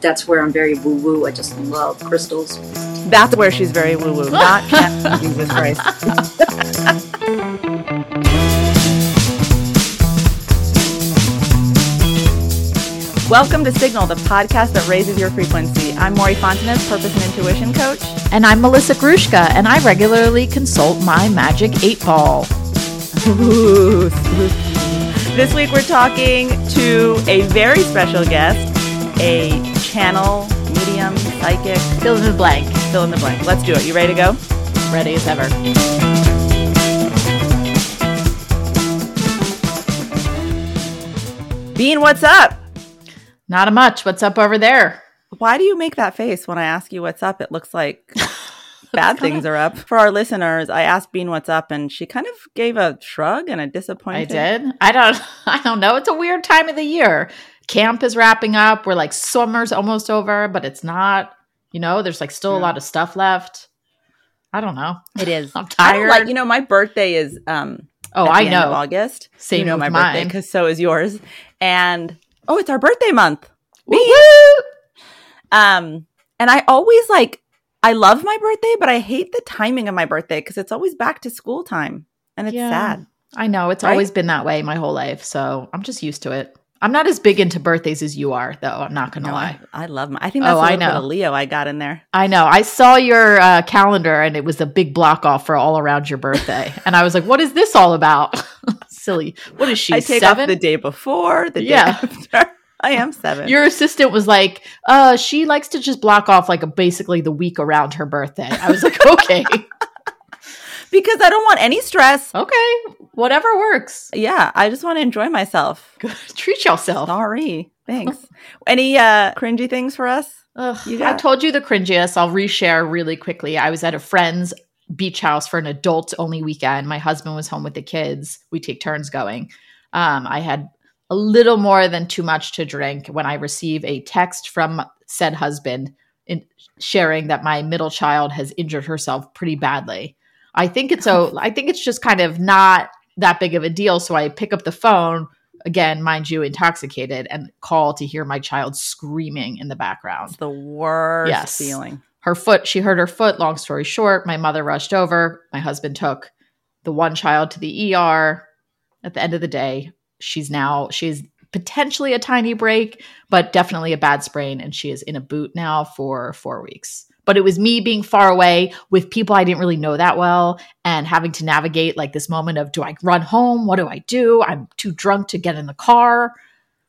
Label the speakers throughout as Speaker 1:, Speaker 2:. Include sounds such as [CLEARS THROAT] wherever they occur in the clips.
Speaker 1: that's where I'm very woo woo. I just love crystals.
Speaker 2: That's where she's very woo woo, not [LAUGHS] cat. Jesus Christ. Welcome to Signal, the podcast that raises your frequency. I'm Mory Fontanez, purpose and intuition coach.
Speaker 3: And I'm Melissa Grushka, and I regularly consult my magic eight ball.
Speaker 2: Ooh, [LAUGHS] this week we're talking to a very special guest, a channel, medium, psychic,
Speaker 3: Fill in the blank.
Speaker 2: fill in the blank. Let's do it. You ready to go?
Speaker 3: Ready as ever.
Speaker 2: Bean, what's up?
Speaker 3: Not a much. What's up over there?
Speaker 2: Why do you make that face when I ask you what's up? It looks like [LAUGHS] bad things are up. For our listeners, I asked Bean what's up and she kind of gave a shrug and a
Speaker 3: I
Speaker 2: disappointed.
Speaker 3: did. I don't. [LAUGHS] I don't know. It's a weird time of the year. Camp is wrapping up. We're like summer's almost over, but it's not. You know, there's like still a lot of stuff left. I don't know.
Speaker 2: It is. [LAUGHS]
Speaker 3: I'm tired.
Speaker 2: like, you know, my birthday is um
Speaker 3: oh, I
Speaker 2: the end of
Speaker 3: know.
Speaker 2: August.
Speaker 3: Same
Speaker 2: you know my birthday because so is yours. And oh, it's our birthday month.
Speaker 3: Woo woo!
Speaker 2: Um, and I always like I love my birthday, but I hate the timing of my birthday because it's always back to school time, and it's
Speaker 3: Yeah.
Speaker 2: sad.
Speaker 3: I know it's
Speaker 2: Right?
Speaker 3: always been that way my whole life, so I'm just used to it. I'm not as big into birthdays as you are, though. I'm not gonna
Speaker 2: No,
Speaker 3: lie.
Speaker 2: I, I love my. I think that's
Speaker 3: Oh,
Speaker 2: a
Speaker 3: I know.
Speaker 2: of Leo I got in there.
Speaker 3: I know. I saw your uh, calendar and it was a big block off for all around your birthday. [LAUGHS] and I was like, what is this all about? [LAUGHS] Silly. What is she?
Speaker 2: I take
Speaker 3: seven?
Speaker 2: off the day before, the
Speaker 3: Yeah.
Speaker 2: day after. [LAUGHS] I am seven.
Speaker 3: your assistant was like, uh, she likes to just block off like a, basically the week around her birthday. I was like, okay,
Speaker 2: because I don't want any stress.
Speaker 3: okay, whatever works.
Speaker 2: Yeah, I just want to enjoy myself. [LAUGHS]
Speaker 3: Treat yourself.
Speaker 2: Sorry. [LAUGHS] Thanks. Any uh cringy things for us?
Speaker 3: Ugh,
Speaker 2: You
Speaker 3: I told you the cringiest. I'll reshare really quickly. I was at a friend's beach house for an adult only weekend. My husband was home with the kids. We take turns going. Um, I had a little more than too much to drink when I receive a text from said husband in sharing that my middle child has injured herself pretty badly. I think it's so I think it's just kind of not that big of a deal. So I pick up the phone again, mind you, intoxicated, and call to hear my child screaming in the background
Speaker 2: It's the worst
Speaker 3: Yes.
Speaker 2: feeling.
Speaker 3: her foot she hurt her foot long story short my mother rushed over my husband took the one child to the er at the end of the day she's now she's potentially a tiny break but definitely a bad sprain and she is in a boot now for four weeks but it was me being far away with people i didn't really know that well and having to navigate like this moment of do i run home what do i do i'm too drunk to get in the car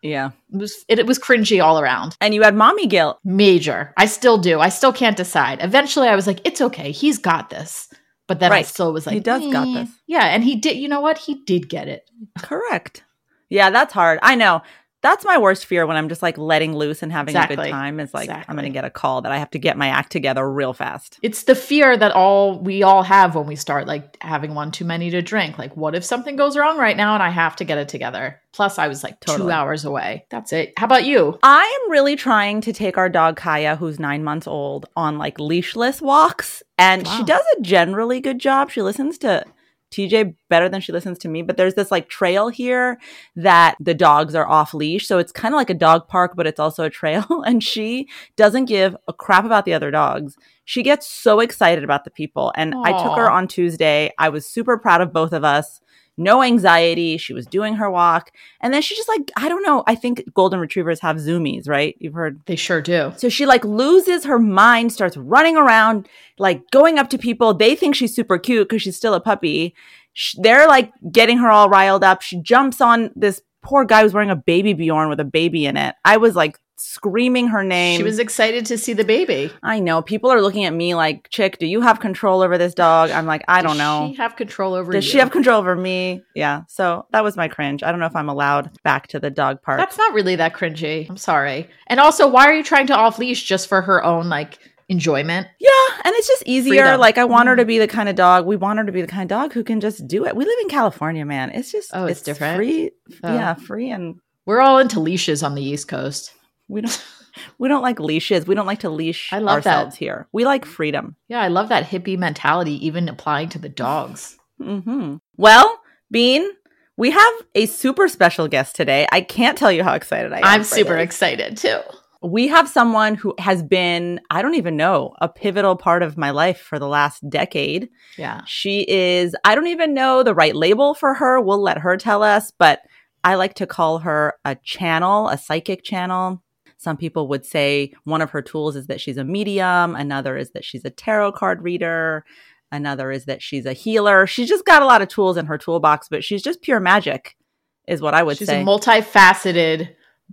Speaker 2: Yeah.
Speaker 3: it was it, it was cringy all around
Speaker 2: And you had mommy guilt.
Speaker 3: Major. I still do. I still can't decide. Eventually, I was like, it's okay. He's got this. But then I still was like,
Speaker 2: He does got
Speaker 3: "Eh."
Speaker 2: this.
Speaker 3: Yeah. And he did, you know what? He did get it.
Speaker 2: Correct. Yeah, that's hard. I know. That's my worst fear when I'm just like letting loose and having a good time. Is like I'm going to get a call that I have to get my act together real fast.
Speaker 3: It's the fear that all we all have when we start like having one too many to drink. Like, what if something goes wrong right now and I have to get it together? Plus, I was like two hours away. That's it. How about you?
Speaker 2: I am really trying to take our dog Kaya, who's nine months old, on like leashless walks, and she does a generally good job. She listens to TJ better than she listens to me, but there's this like trail here that the dogs are off leash, so it's kind of like a dog park, but it's also a trail. [LAUGHS] And she doesn't give a crap about the other dogs. She gets so excited about the people, and I took her on Tuesday. I was super proud of both of us. No anxiety. She was doing her walk. And then she just like, I don't know. I think golden retrievers have zoomies, right? You've heard.
Speaker 3: They sure do.
Speaker 2: So she like loses her mind, starts running around, like going up to people. They think she's super cute because she's still a puppy. Sh- They're like getting her all riled up. She jumps on this poor guy who's wearing a baby Bjorn with a baby in it. I was like screaming her name.
Speaker 3: She was excited to see the baby.
Speaker 2: I know. People are looking at me like, chick, do you have control over this dog? I'm like, I don't
Speaker 3: Does
Speaker 2: know.
Speaker 3: She have control over
Speaker 2: Does
Speaker 3: you.
Speaker 2: she have control over me? Yeah. So that was my cringe. I don't know if I'm allowed back to the dog park.
Speaker 3: That's not really that cringy. I'm sorry. And also, why are you trying to off leash just for her own like enjoyment?
Speaker 2: yeah. And it's just easier.
Speaker 3: Freedom.
Speaker 2: Like I want her to
Speaker 3: Mhm.
Speaker 2: be the kind of dog. We want her to be the kind of dog who can just do it. We live in California, man. It's just
Speaker 3: Oh, it's different?
Speaker 2: Free.
Speaker 3: Oh.
Speaker 2: Yeah, free and
Speaker 3: We're all into leashes on the East Coast.
Speaker 2: We don't [LAUGHS] we don't like leashes. We don't like to leash
Speaker 3: I love that.
Speaker 2: ourselves here. We like freedom.
Speaker 3: Yeah, I love that hippie mentality, even applying to the dogs.
Speaker 2: hmm Well, Bean, we have a super special guest today. I can't tell you how excited I am.
Speaker 3: I'm super
Speaker 2: this.
Speaker 3: excited too.
Speaker 2: we have someone who has been, I don't even know, a pivotal part of my life for the last decade.
Speaker 3: Yeah.
Speaker 2: She is, I don't even know the right label for her. We'll let her tell us, but I like to call her a channel, a psychic channel. Some people would say one of her tools is that she's a medium, another is that she's a tarot card reader, another is that she's a healer. She's just got a lot of tools in her toolbox, but she's just pure magic, is what I would
Speaker 3: She's
Speaker 2: say She's
Speaker 3: a multifaceted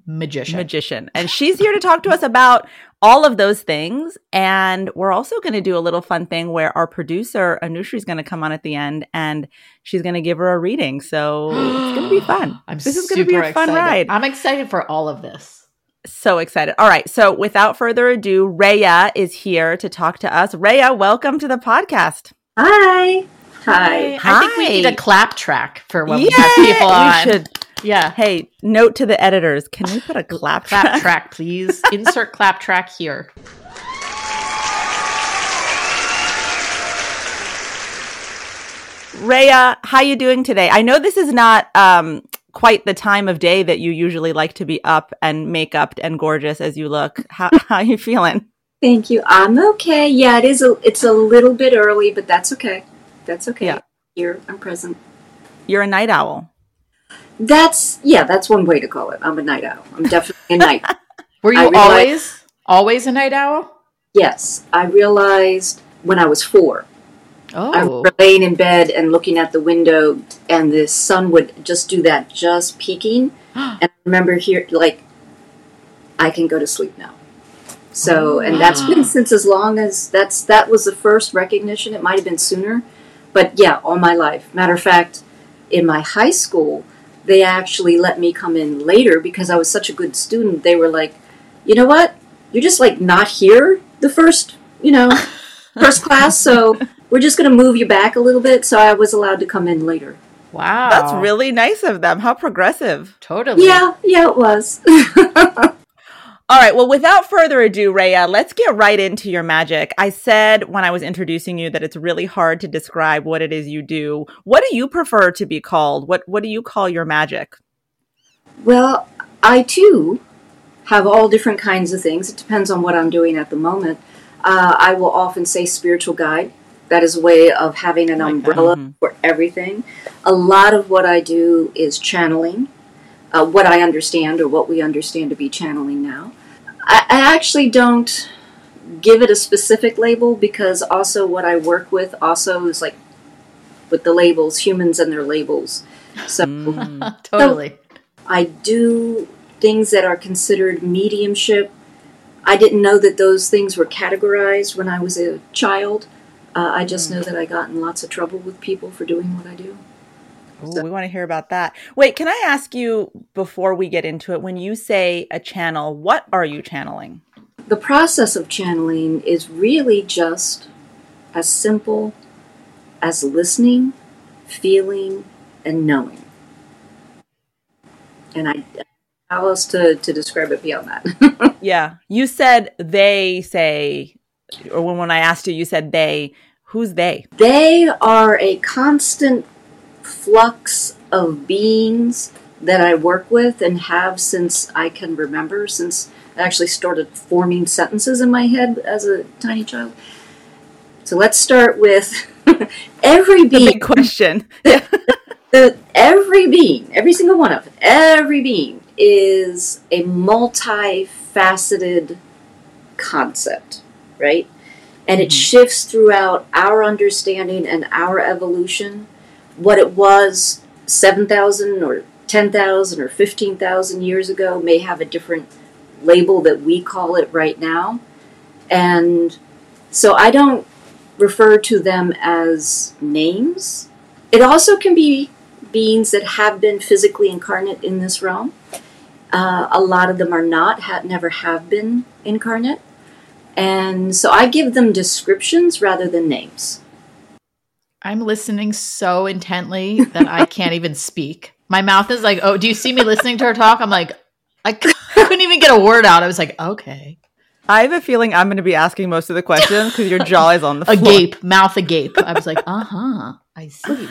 Speaker 3: magician.
Speaker 2: magician. And she's here to talk to us about all of those things. And we're also going to do a little fun thing where our producer, Anushree, is going to come on at the end and she's going to give her a reading. So it's going to be fun. [GASPS]
Speaker 3: I'm
Speaker 2: This is going to be a fun
Speaker 3: excited.
Speaker 2: ride.
Speaker 3: I'm excited for all of this.
Speaker 2: So excited. All right. So without further ado, Rhea is here to talk to us. Rhea, welcome to the podcast.
Speaker 1: Hi. Hi. Hi.
Speaker 3: I think we need a clap track for when we have people on.
Speaker 2: We should.
Speaker 3: Yeah.
Speaker 2: Hey, note to the editors. Can we put a clap,
Speaker 3: Clap
Speaker 2: track?
Speaker 3: track, please. [LAUGHS] Insert clap track here.
Speaker 2: Rhea, how are you doing today? I know this is not um, quite the time of day that you usually like to be up and make up and gorgeous as you look. How [LAUGHS] how you feeling?
Speaker 1: Thank you. I'm okay. Yeah, it is. A, it's a little bit early, but that's okay. That's okay.
Speaker 2: Yeah.
Speaker 1: Here, I'm present.
Speaker 2: You're a night owl.
Speaker 1: That's yeah. That's one way to call it. I'm a night owl. I'm definitely a night. [LAUGHS]
Speaker 3: Were you
Speaker 1: realize-
Speaker 3: always always a night owl?
Speaker 1: yes, I realized when I was four. I
Speaker 3: Oh.
Speaker 1: remember laying in bed and looking at the window, and the sun would just do that, just peeking. [GASPS] and I remember here, like, I can go to sleep now. So, and ah. that's been since as long as that's that was the first recognition. It might have been sooner, but yeah, all my life. Matter of fact, in my high school, they actually let me come in later because I was such a good student. They were like, you know what? You're just like not here the first, you know, [LAUGHS] first class. So we're just going to move you back a little bit. So I was allowed to come in later.
Speaker 3: wow.
Speaker 2: That's really nice of them. How progressive.
Speaker 3: totally.
Speaker 1: Yeah, yeah, it was. [LAUGHS]
Speaker 2: All right. Well, without further ado, Rhea, let's get right into your magic. I said when I was introducing you that it's really hard to describe what it is you do. What do you prefer to be called? What What do you call your magic?
Speaker 1: well, I too have all different kinds of things. It depends on what I'm doing at the moment. Uh, I will often say spiritual guide. That is a way of having an
Speaker 3: Like that.
Speaker 1: umbrella
Speaker 2: Mhm.
Speaker 1: for everything. A lot of what I do is channeling, uh, what I understand or what we understand to be channeling now. I, I actually don't give it a specific label because also what I work with also is like with the labels, humans and their labels. So
Speaker 2: Mm. [LAUGHS]
Speaker 3: totally.
Speaker 1: I do things that are considered mediumship. I didn't know that those things were categorized when I was a child. Uh, I just know that I got in lots of trouble with people for doing what I do.
Speaker 2: Ooh, we want to hear about that. Wait, can I ask you before we get into it? When you say a channel, what are you channeling?
Speaker 1: The process of channeling is really just as simple as listening, feeling, and knowing. And I how else to, to describe it beyond that? [LAUGHS]
Speaker 2: Yeah, you said they say, or when, when I asked you, you said they. Who's they?
Speaker 1: They are a constant flux of beings that I work with and have since I can remember, since I actually started forming sentences in my head as a tiny child. So let's start with [LAUGHS] every being,
Speaker 2: big question. [LAUGHS] [LAUGHS]
Speaker 1: the, every being, every single one of them, every being is a multifaceted concept, right? And it
Speaker 2: Mhm.
Speaker 1: shifts throughout our understanding and our evolution. What it was 7,000 or 10,000 or 15,000 years ago may have a different label that we call it right now. And so I don't refer to them as names. It also can be beings that have been physically incarnate in this realm. Uh, a lot of them are not, ha- never have been incarnate. And so I give them descriptions rather than names.
Speaker 3: I'm listening so intently that I can't even [LAUGHS] speak. My mouth is like, oh, do you see me listening to her talk? I'm like, I couldn't even get a word out. I was like, okay.
Speaker 2: I have a feeling I'm going to be asking most of the questions because your jaw is on the [LAUGHS]
Speaker 3: A
Speaker 2: floor.
Speaker 3: gape, mouth agape. I was like, uh huh, I see.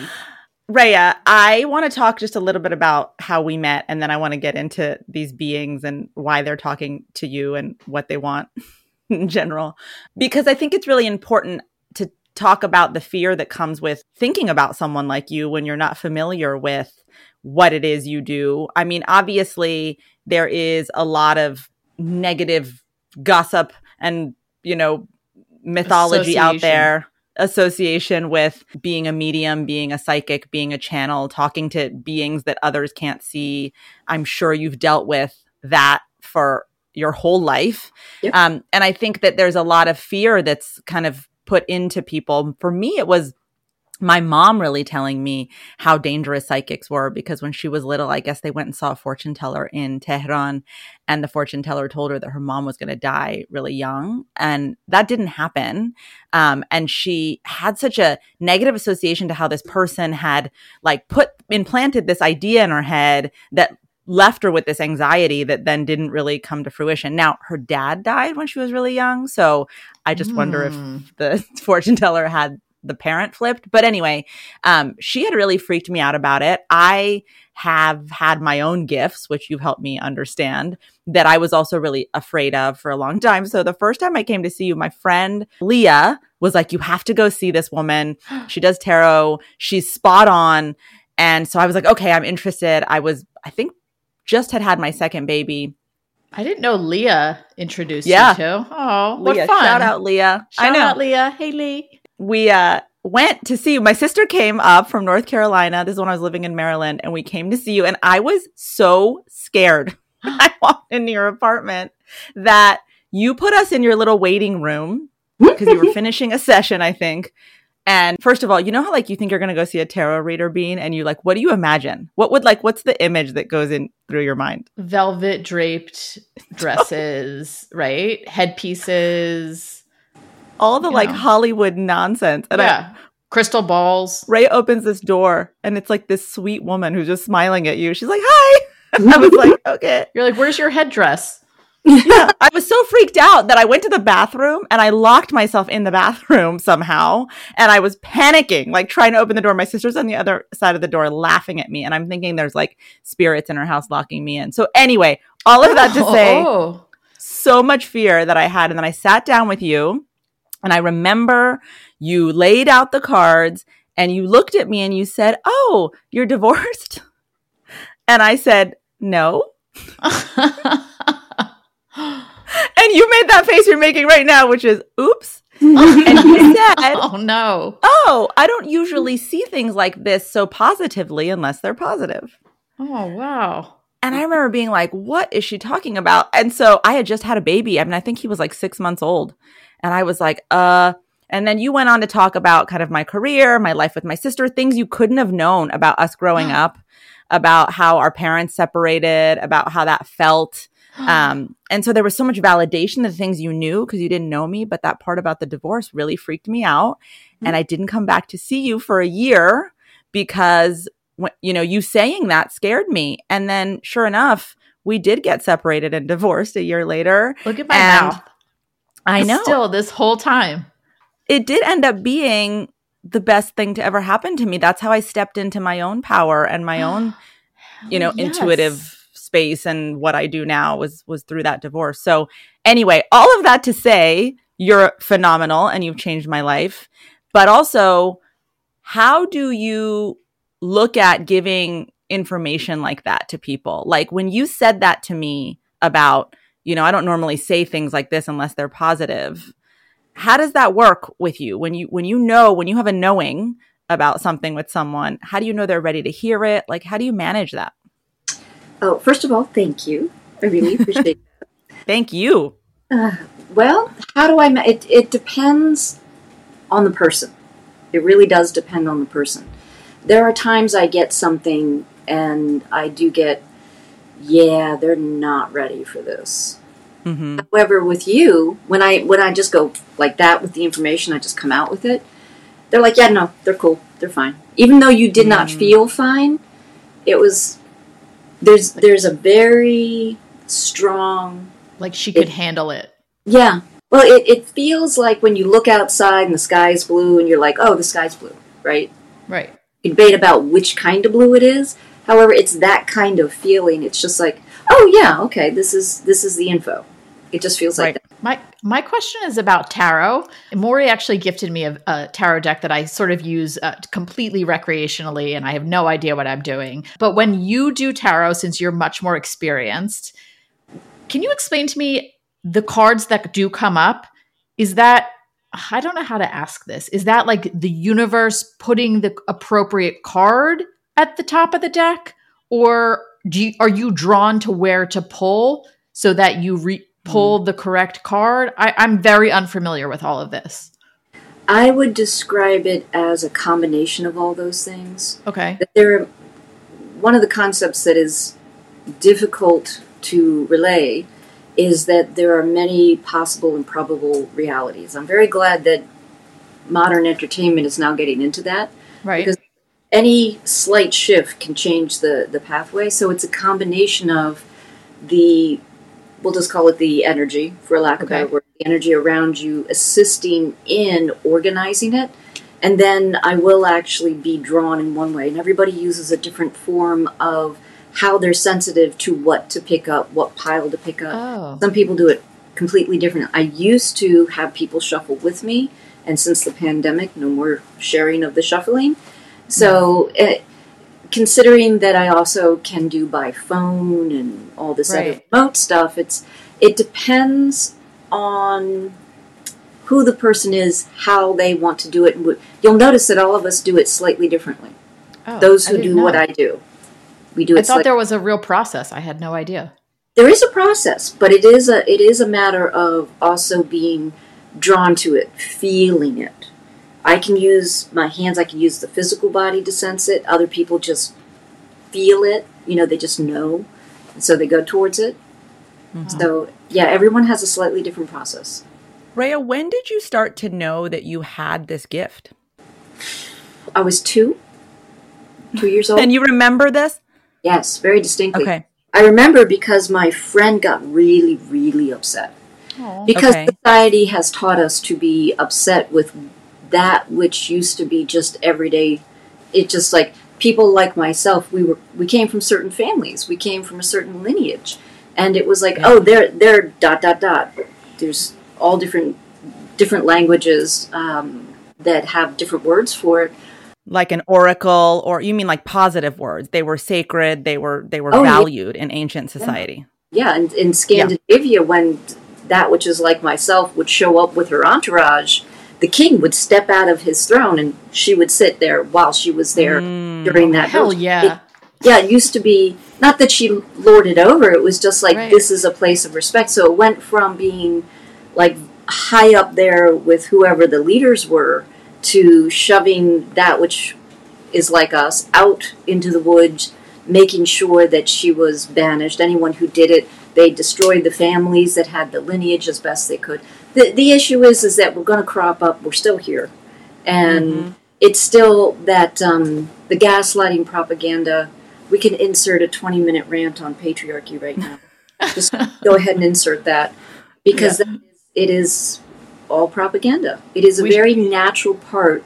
Speaker 2: Rhea, I want to talk just a little bit about how we met, and then I want to get into these beings and why they're talking to you and what they want [LAUGHS] in general. Because I think it's really important to talk about the fear that comes with thinking about someone like you when you're not familiar with what it is you do. I mean, obviously, there is a lot of negative gossip and, you know, mythology out there association with being a medium, being a psychic, being a channel, talking to beings that others can't see. I'm sure you've dealt with that for your whole life. Yep. Um, and I think that there's a lot of fear that's kind of put into people. For me, it was my mom really telling me how dangerous psychics were because when she was little, I guess they went and saw a fortune teller in Tehran and the fortune teller told her that her mom was going to die really young. And that didn't happen. Um, and she had such a negative association to how this person had like put implanted this idea in her head that left her with this anxiety that then didn't really come to fruition. Now, her dad died when she was really young. So I just mm. wonder if hmm. the [LAUGHS] fortune teller had the parent flipped. But anyway, um, she had really freaked me out about it. I have had my own gifts, which you've helped me understand, that I was also really afraid of for a long time. So the first time I came to see you, my friend Leah was like, You have to go see this woman. [GASPS] She does tarot, she's spot on. And so I was like, Okay, I'm interested. I was, I think, just had had my second baby.
Speaker 3: I didn't know Leah introduced yeah. you to. Oh, what
Speaker 2: Leah,
Speaker 3: fun!
Speaker 2: Shout out Leah.
Speaker 3: Shout I know. out Leah. Hey Lee
Speaker 2: we uh, went to see you. My sister came up from North Carolina. This is when I was living in Maryland, and we came to see you. And I was so scared. [LAUGHS] I walked into your apartment that you put us in your little waiting room because you were [LAUGHS] finishing a session, I think. And first of all, you know how like you think you're going to go see a tarot reader bean and you like what do you imagine? What would like what's the image that goes in through your mind?
Speaker 3: Velvet draped [LAUGHS] dresses, right? Headpieces
Speaker 2: all the like know. Hollywood nonsense.
Speaker 3: And yeah. I, Crystal balls.
Speaker 2: Ray opens this door and it's like this sweet woman who's just smiling at you. She's like, Hi. [LAUGHS] I was like, okay.
Speaker 3: You're like, where's your headdress?
Speaker 2: Yeah, [LAUGHS] I was so freaked out that I went to the bathroom and I locked myself in the bathroom [LAUGHS] somehow. And I was panicking, like trying to open the door. My sister's on the other side of the door laughing at me. And I'm thinking there's like spirits in her house locking me in. So, anyway, all of that to oh. say, oh. so much fear that I had. And then I sat down with you and I remember you laid out the cards and you looked at me and you said, Oh, you're divorced? [LAUGHS] And I said, No. And [LAUGHS] you made that face you're making right now, which is, Oops. [LAUGHS] and you said,
Speaker 3: Oh, no.
Speaker 2: Oh, I don't usually see things like this so positively unless they're positive.
Speaker 3: Oh, wow.
Speaker 2: And I remember being like, what is she talking about? And so I had just had a baby. I mean, I think he was like six months old. And I was like, uh, and then you went on to talk about kind of my career, my life with my sister, things you couldn't have known about us growing [GASPS] up, about how our parents separated, about how that felt. [GASPS] Um, and so there was so much validation of the things you knew because you didn't know me, but that part about the divorce really freaked me out. Mm-hmm. And I didn't come back to see you for a year because, you know, you saying that scared me. And then sure enough, we did get separated and divorced a year later.
Speaker 3: Look at my and mouth.
Speaker 2: I know.
Speaker 3: Still, this whole time.
Speaker 2: It did end up being the best thing to ever happen to me. That's how I stepped into my own power and my [GASPS] own, you know, yes. intuitive space and what I do now was was through that divorce. So, anyway, all of that to say, you're phenomenal and you've changed my life. But also, how do you look at giving information like that to people? Like when you said that to me about you know, I don't normally say things like this unless they're positive. How does that work with you when you when you know when you have a knowing about something with someone? How do you know they're ready to hear it? Like how do you manage that?
Speaker 1: Oh, first of all, thank you. I really [LAUGHS] appreciate that.
Speaker 2: Thank you.
Speaker 1: Uh, well, how do I? Ma- it it depends on the person. It really does depend on the person. There are times I get something and I do get yeah, they're not ready for this. Mm-hmm. However, with you, when I when I just go like that with the information, I just come out with it. They're like, yeah, no, they're cool, they're fine. Even though you did not mm. feel fine, it was there's there's a very strong
Speaker 3: like she could it, handle it.
Speaker 1: Yeah. Well, it, it feels like when you look outside and the sky's blue and you're like, oh, the sky's blue, right?
Speaker 3: Right.
Speaker 1: You debate about which kind of blue it is. However, it's that kind of feeling. It's just like, oh yeah, okay, this is this is the info. It just feels like
Speaker 2: Right.
Speaker 1: that.
Speaker 3: My my question is about tarot. Mory actually gifted me a, a tarot deck that I sort of use uh, completely recreationally, and I have no idea what I'm doing. But when you do tarot, since you're much more experienced, can you explain to me the cards that do come up? Is that I don't know how to ask this. Is that like the universe putting the appropriate card at the top of the deck, or do you, are you drawn to where to pull so that you re- pull the correct card? I, I'm very unfamiliar with all of this.
Speaker 1: I would describe it as a combination of all those things.
Speaker 3: Okay.
Speaker 1: That there, one of the concepts that is difficult to relay is that there are many possible and probable realities. I'm very glad that modern entertainment is now getting into that.
Speaker 3: Right.
Speaker 1: Because- Any slight shift can change the, the pathway, so it's a combination of the, we'll just call it the energy, for lack of a better word, the energy around you assisting in organizing it. And then I will actually be drawn in one way. And everybody uses a different form of how they're sensitive to what to pick up, what pile to pick up.
Speaker 3: oh.
Speaker 1: Some people do it completely different. I used to have people shuffle with me, and since the pandemic, no more sharing of the shuffling. So, eh, considering that I also can do by phone and all this other remote stuff, it's it depends on who the person is, how they want to do it. You'll notice that all of us do it slightly differently.
Speaker 3: Oh,
Speaker 1: Those who do what. I do, we do it.
Speaker 3: I thought there was a real process. I had no idea.
Speaker 1: there is a process, but it is a it is a matter of also being drawn to it, feeling it. I can use my hands, I can use the physical body to sense it. Other people just feel it, you know, they just know. And so they go towards it. Mm-hmm. So yeah, everyone has a slightly different process.
Speaker 2: Rhea, when did you start to know that you had this gift?
Speaker 1: I was two, two years old.
Speaker 2: And you remember this?
Speaker 1: yes, very distinctly.
Speaker 2: Okay.
Speaker 1: I remember because my friend got really, really upset.
Speaker 3: Oh.
Speaker 1: because
Speaker 2: Okay.
Speaker 1: society has taught us to be upset with that which used to be just everyday it just like people like myself we were we came from certain families we came from a certain lineage and it was like oh they're they're dot dot dot there's all different different languages um, that have different words for it
Speaker 2: Like an oracle or you mean like positive words. They were sacred, they were they were
Speaker 1: Oh, yeah.
Speaker 2: valued in ancient society.
Speaker 1: yeah and in scandinavia when that which is like myself would show up with her entourage the king would step out of his throne and she would sit there while she was there
Speaker 2: Mm.
Speaker 1: during that
Speaker 3: Hell
Speaker 1: village.
Speaker 3: yeah.
Speaker 1: yeah, it used to be not that she lorded over. It was just like
Speaker 3: Right.
Speaker 1: this is a place of respect. So it went from being like high up there with whoever the leaders were to shoving that which is like us out into the woods, making sure that she was banished. Anyone who did it, they destroyed the families that had the lineage as best they could. The the issue is is that we're going to crop up. We're still here, and it's still that um, the gaslighting propaganda. We can insert a 20 minute rant on patriarchy right now. [LAUGHS] Just go ahead and insert that because that is, it is all propaganda. It is a
Speaker 3: We-
Speaker 1: very natural part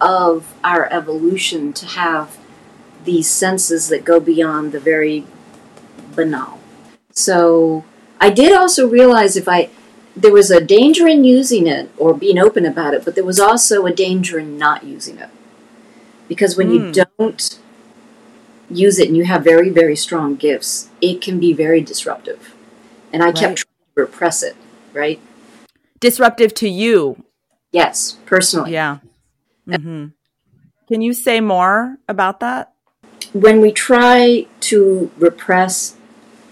Speaker 1: of our evolution to have these senses that go beyond the very banal. So I did also realize if I there was a danger in using it or being open about it, but there was also a danger in not using it. Because when you don't use it and you have very, very strong gifts, it can be very disruptive. And I
Speaker 2: Right.
Speaker 1: kept trying to repress it, right?
Speaker 2: Disruptive to you.
Speaker 1: Yes, personally.
Speaker 2: Yeah. Mm-hmm. Can you say more about that?
Speaker 1: when we try to repress,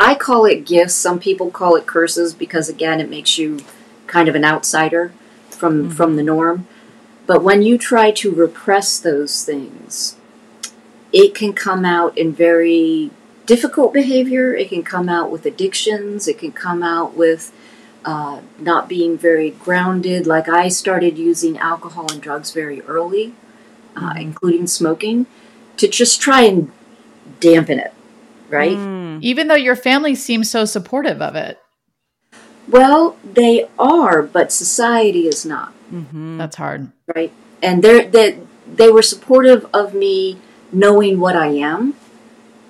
Speaker 1: I call it gifts. Some people call it curses because again, it makes you kind of an outsider from from the norm. But when you try to repress those things, it can come out in very difficult behavior. It can come out with addictions. It can come out with uh, not being very grounded. Like I started using alcohol and drugs very early, uh, including smoking, to just try and dampen it, right?
Speaker 2: Mm.
Speaker 3: Even though your family seems so supportive of it.
Speaker 1: Well, they are, but society is not,
Speaker 2: Mhm.
Speaker 3: That's hard.
Speaker 1: right? And they're that they were supportive of me knowing what I am.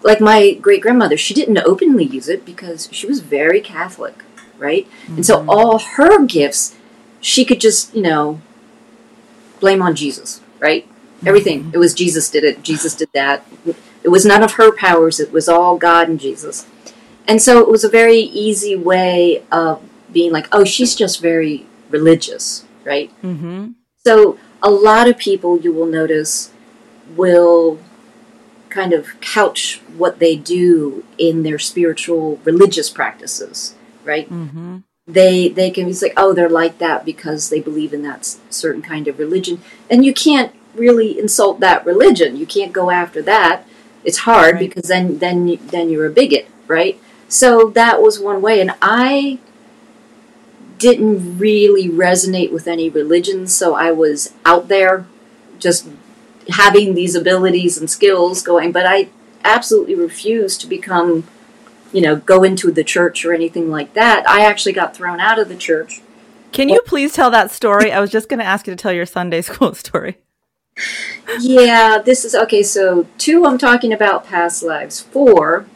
Speaker 1: Like my great grandmother, she didn't openly use it because she was very Catholic, right? Mm-hmm. And so all her gifts, she could just, you know, blame on Jesus, right? Mm-hmm. Everything. It was Jesus did it, Jesus did that. It was none of her powers, it was all God and Jesus. And so it was a very easy way of being like, oh, she's just very religious, right? Mm-hmm. So a lot of people you will notice will kind of couch what they do in their spiritual religious practices, right? Mm-hmm. They they can be like, oh, they're like that because they believe in that certain kind of religion, and you can't really insult that religion. You can't go after that. It's hard right. because then then then you're a bigot, right? So that was one way, and I didn't really resonate with any religion, so I was out there just having these abilities and skills going, but I absolutely refused to become, you know, go into the church or anything like that. I actually got thrown out of the church.
Speaker 2: Can you please tell that story? I was just going to ask you to tell your Sunday [LAUGHS] school story.
Speaker 1: Yeah, this is okay. So, two, I'm talking about past lives. Four,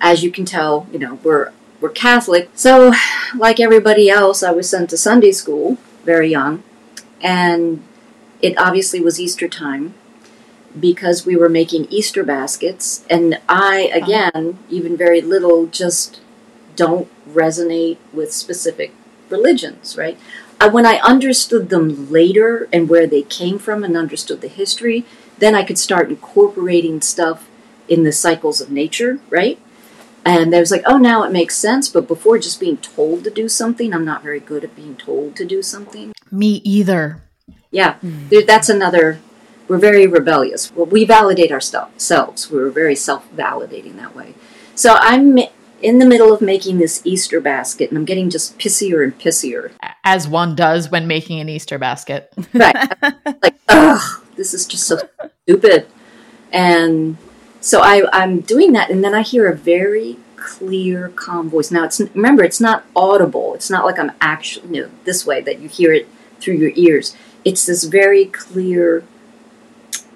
Speaker 1: as you can tell, you know, we're we're Catholic. So, like everybody else, I was sent to Sunday school very young, and it obviously was Easter time because we were making Easter baskets. And I, again, even very little, just don't resonate with specific religions, right? I, when I understood them later and where they came from and understood the history, then I could start incorporating stuff in the cycles of nature, right? And there was like, oh, now it makes sense. But before just being told to do something, I'm not very good at being told to do something.
Speaker 3: Me either.
Speaker 1: Yeah, mm. that's another. We're very rebellious. Well, we validate ourselves. We're very self validating that way. So I'm in the middle of making this Easter basket, and I'm getting just pissier and pissier.
Speaker 3: As one does when making an Easter basket.
Speaker 1: right. [LAUGHS] like, ugh, this is just so stupid. And so I, I'm doing that, and then I hear a very clear, calm voice. Now, it's remember, it's not audible. It's not like I'm actually you know, this way that you hear it through your ears it's this very clear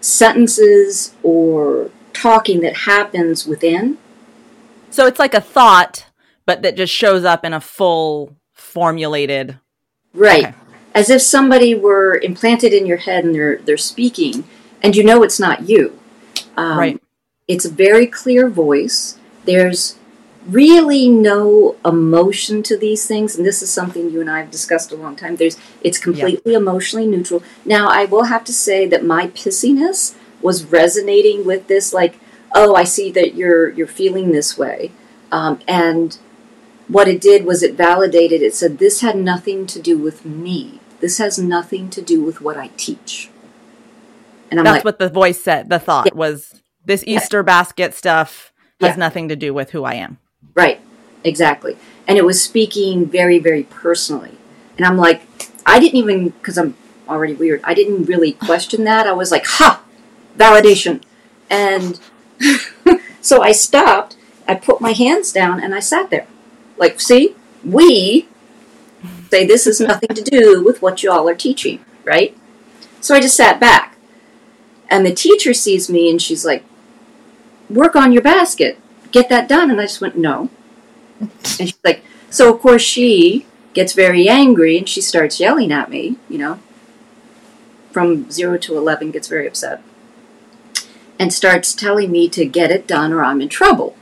Speaker 1: sentences or talking that happens within.
Speaker 2: So it's like a thought, but that just shows up in a full formulated.
Speaker 1: Right. Okay. As if somebody were implanted in your head and they're they're speaking, and you know it's not you. Um, right. It's a very clear voice. There's really no emotion to these things and this is something you and I have discussed a long time there's it's completely yeah. emotionally neutral now I will have to say that my pissiness was resonating with this like oh I see that you're you're feeling this way um, and what it did was it validated it said this had nothing to do with me this has nothing to do with what I teach
Speaker 2: and I'm that's like, what the voice said the thought yeah. was this Easter yeah. basket stuff has yeah. nothing to do with who I am
Speaker 1: Right, exactly. And it was speaking very, very personally. And I'm like, I didn't even, because I'm already weird, I didn't really question that. I was like, ha, validation. And [LAUGHS] so I stopped, I put my hands down, and I sat there. Like, see, we say this has nothing to do with what y'all are teaching, right? So I just sat back. And the teacher sees me and she's like, work on your basket get that done. And I just went, no. And she's like, so of course she gets very angry and she starts yelling at me, you know, from zero to 11, gets very upset, and starts telling me to get it done or I'm in trouble,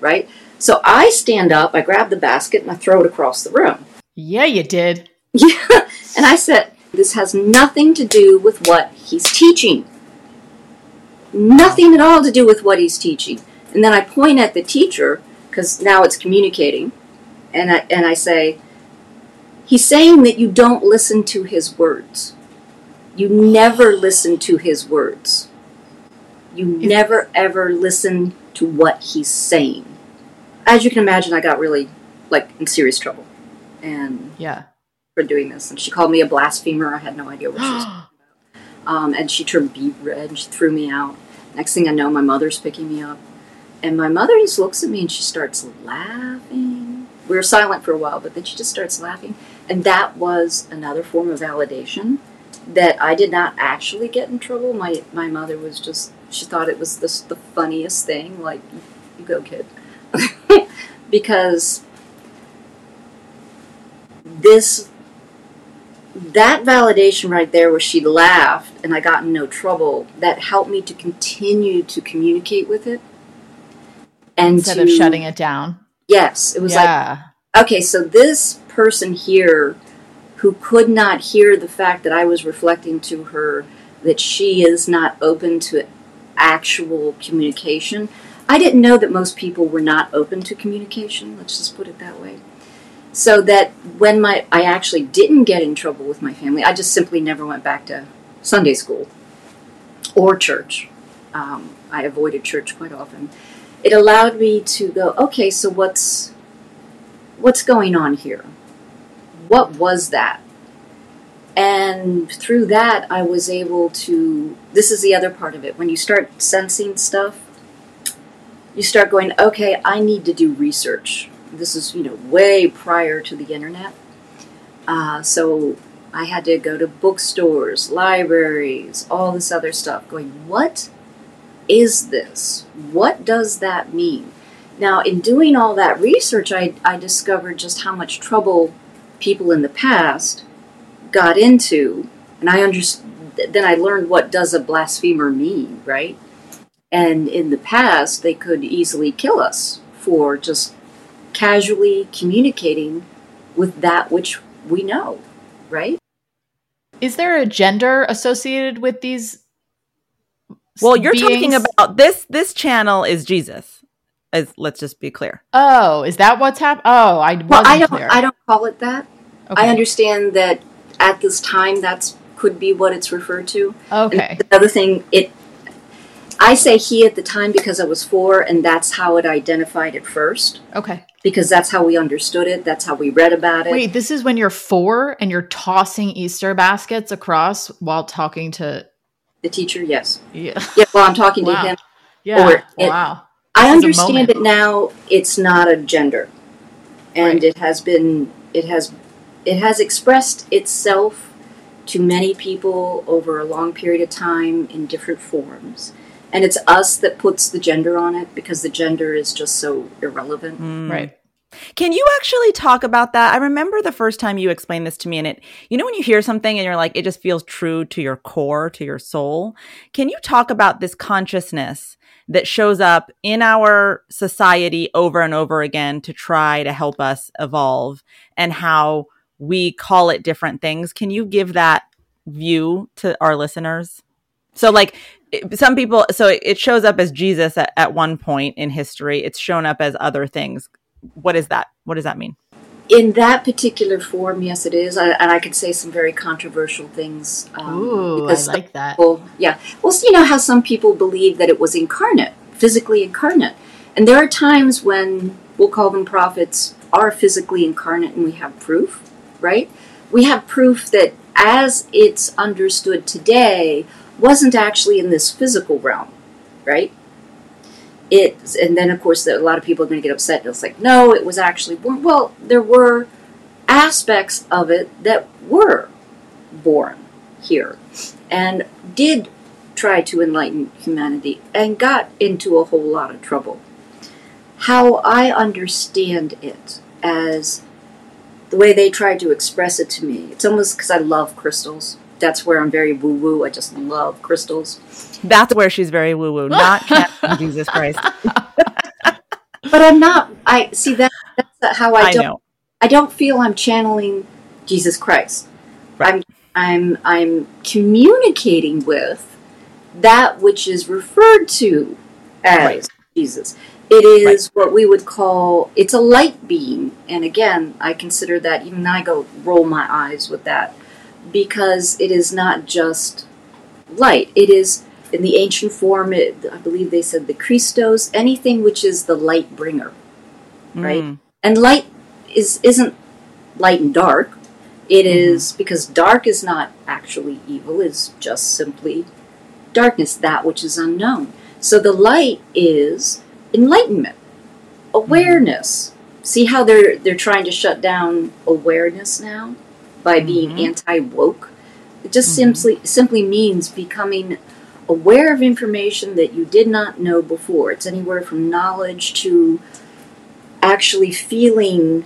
Speaker 1: right? So I stand up, I grab the basket, and I throw it across the room.
Speaker 3: Yeah, you did.
Speaker 1: Yeah. [LAUGHS] And I said, this has nothing to do with what he's teaching. Nothing at all to do with what he's teaching. And then I point at the teacher because now it's communicating, and I, and I say, he's saying that you don't listen to his words. You never listen to his words. You never ever listen to what he's saying. As you can imagine, I got really like in serious trouble, and
Speaker 3: yeah,
Speaker 1: for doing this. And she called me a blasphemer. I had no idea what she was [GASPS] talking about. Um, and she turned beet red. And she threw me out. Next thing I know, my mother's picking me up. And my mother just looks at me and she starts laughing. We were silent for a while, but then she just starts laughing. And that was another form of validation. that I did not actually get in trouble. My my mother was just she thought it was this the funniest thing. Like, you go, kid, [LAUGHS] because this that validation right there where she laughed and I got in no trouble that helped me to continue to communicate with it and
Speaker 3: Instead
Speaker 1: to,
Speaker 3: of shutting it down.
Speaker 1: yes it was like okay, so this person here who could not hear the fact that I was reflecting to her that she is not open to actual communication. I didn't know that most people were not open to communication, let's just put it that way. So that when my I actually didn't get in trouble with my family, I just simply never went back to Sunday school or church. Um, I avoided church quite often. It allowed me to go, okay, so what's what's going on here? What was that? And through that, I was able to. This is the other part of it. When you start sensing stuff, you start going, okay, I need to do research. This is, you know, way prior to the internet. Uh, so I had to go to bookstores, libraries, all this other stuff, going, what is this? What does that mean? Now, in doing all that research, I, I discovered just how much trouble people in the past got into, and I understood. Then I learned what does a blasphemer mean, right? And in the past, they could easily kill us for just casually communicating with that which we know, right?
Speaker 3: Is there a gender associated with these?
Speaker 2: Well, you're talking about this. This channel is Jesus. As let's just be clear.
Speaker 3: Oh, is that what's happened? Oh, I wasn't
Speaker 1: Well, I don't.
Speaker 3: clear.
Speaker 1: I don't call it that.
Speaker 3: Okay.
Speaker 1: I understand that at this time, that's could be what it's referred to. And
Speaker 3: Okay.
Speaker 1: the other thing, it. I say he at the time because I was four, and that's how it identified it first.
Speaker 3: Okay.
Speaker 1: Because that's how we understood it. That's how we read about it.
Speaker 3: Wait, this is when you're four and you're tossing Easter baskets across while talking to.
Speaker 1: The teacher, yes.
Speaker 3: Yeah. [LAUGHS]
Speaker 1: Yeah. Well, I'm talking
Speaker 3: Wow.
Speaker 1: to him.
Speaker 3: Yeah.
Speaker 1: Or it-
Speaker 3: wow.
Speaker 1: I
Speaker 3: This is a
Speaker 1: understand it now. It's not a gender, and
Speaker 3: Right.
Speaker 1: it has been. It has. It has expressed itself to many people over a long period of time in different forms, and it's us that puts the gender on it because the gender is just so irrelevant.
Speaker 2: Mm.
Speaker 3: Right.
Speaker 2: Can you actually talk about that? I remember the first time you explained this to me, and it, you know, when you hear something and you're like, it just feels true to your core, to your soul. Can you talk about this consciousness that shows up in our society over and over again to try to help us evolve and how we call it different things? Can you give that view to our listeners? So, like, some people, so it- it shows up as Jesus at, at one point in history, it's shown up as other things what is that? What does that mean?
Speaker 1: In that particular form, yes, it is, I, and I could say some very controversial things. Um,
Speaker 3: Ooh, I
Speaker 1: because
Speaker 3: like that.
Speaker 1: people, yeah. Well, you know how some people believe that it was incarnate, physically incarnate. And there are times when we'll call them prophets are physically incarnate and we have proof, right? We have proof that as it's understood today wasn't actually in this physical realm, right? It and then of course a lot of people are going to get upset. and It's like, no, it was actually born. Well, there were aspects of it that were born here and did try to enlighten humanity and got into a whole lot of trouble. How I understand it as the way they tried to express it to me, it's almost because I love crystals. That's where I'm very woo woo. I just love crystals.
Speaker 2: That's where she's very woo woo, not [LAUGHS] Jesus Christ. [LAUGHS]
Speaker 1: But I'm not. I see that. That's how I,
Speaker 2: I
Speaker 1: don't.
Speaker 2: know.
Speaker 1: I don't feel I'm channeling Jesus Christ.
Speaker 2: Right.
Speaker 1: I'm I'm I'm communicating with that which is referred to as
Speaker 2: Right.
Speaker 1: Jesus. It is what we would call it's a light beam, and again, I consider that even I go roll my eyes with that because it is not just light. It is in the ancient form. It, I believe they said the Christos, anything which is the light bringer right?
Speaker 2: Mm.
Speaker 1: and light is isn't light and dark It is because dark is not actually evil is just simply darkness that which is unknown so the light is enlightenment awareness see how they're they're trying to shut down awareness now by being
Speaker 2: Mhm.
Speaker 1: anti-woke It just
Speaker 2: Mhm.
Speaker 1: simply simply means becoming aware of information that you did not know before. It's anywhere from knowledge to actually feeling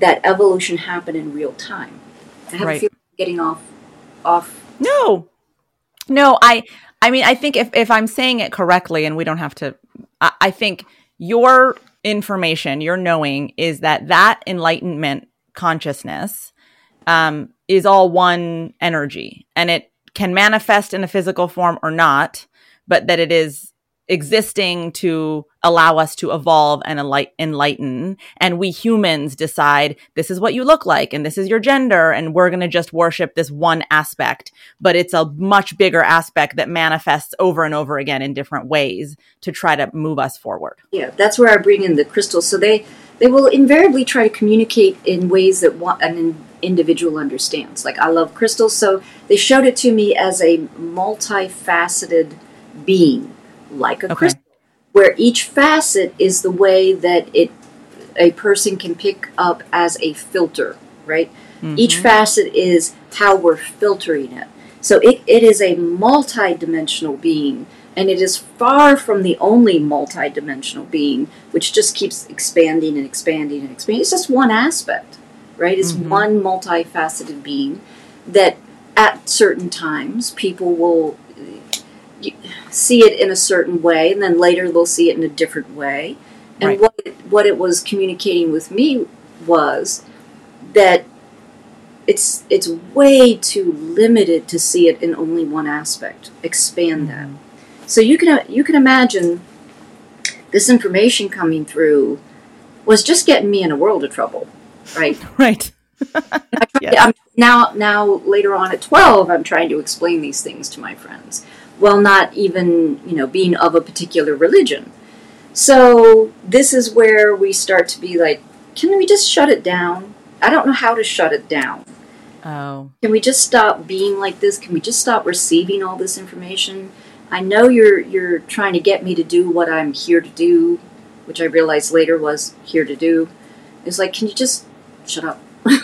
Speaker 1: that evolution happen in real time. I have
Speaker 2: Right.
Speaker 1: a feeling getting off off
Speaker 2: No. No, I I mean I think if if I'm saying it correctly and we don't have to I, think your information, your knowing is that that enlightenment consciousness um is all one energy and it can manifest in a physical form or not, but that it is existing to allow us to evolve and enlight- enlighten. And we humans decide this is what you look like and this is your gender. And we're going to just worship this one aspect. But it's a much bigger aspect that manifests over and over again in different ways to try to move us forward.
Speaker 1: Yeah, that's where I bring in the crystals. So they they will invariably try to communicate in ways that one, an individual understands. Like I love crystals, so they showed it to me as a multifaceted being, like a
Speaker 2: Okay.
Speaker 1: crystal, where each facet is the way that it a person can pick up as a filter. Right, each facet is how we're filtering it. So it, it is a multi-dimensional being, and it is far from the only multi-dimensional being, which just keeps expanding and expanding and expanding. It's just one aspect, right? It's
Speaker 2: Mhm.
Speaker 1: one multifaceted being that at certain times people will see it in a certain way, and then later they'll see it in a different way. And
Speaker 2: Right.
Speaker 1: what it, what it was communicating with me was that it's it's way too limited to see it in only one aspect. Expand mm-hmm. that. So you can you can imagine this information coming through was just getting me in a world of trouble, right? [LAUGHS]
Speaker 2: Right. [LAUGHS]
Speaker 1: I'm, now now later on at 12 I'm trying to explain these things to my friends while not even, you know, being of a particular religion. So this is where we start to be like, can we just shut it down? I don't know how to shut it down.
Speaker 2: Oh.
Speaker 1: Can we just stop being like this? Can we just stop receiving all this information? I know you're you're trying to get me to do what I'm here to do, which I realized later was here to do. It's like, can you just shut up? [LAUGHS]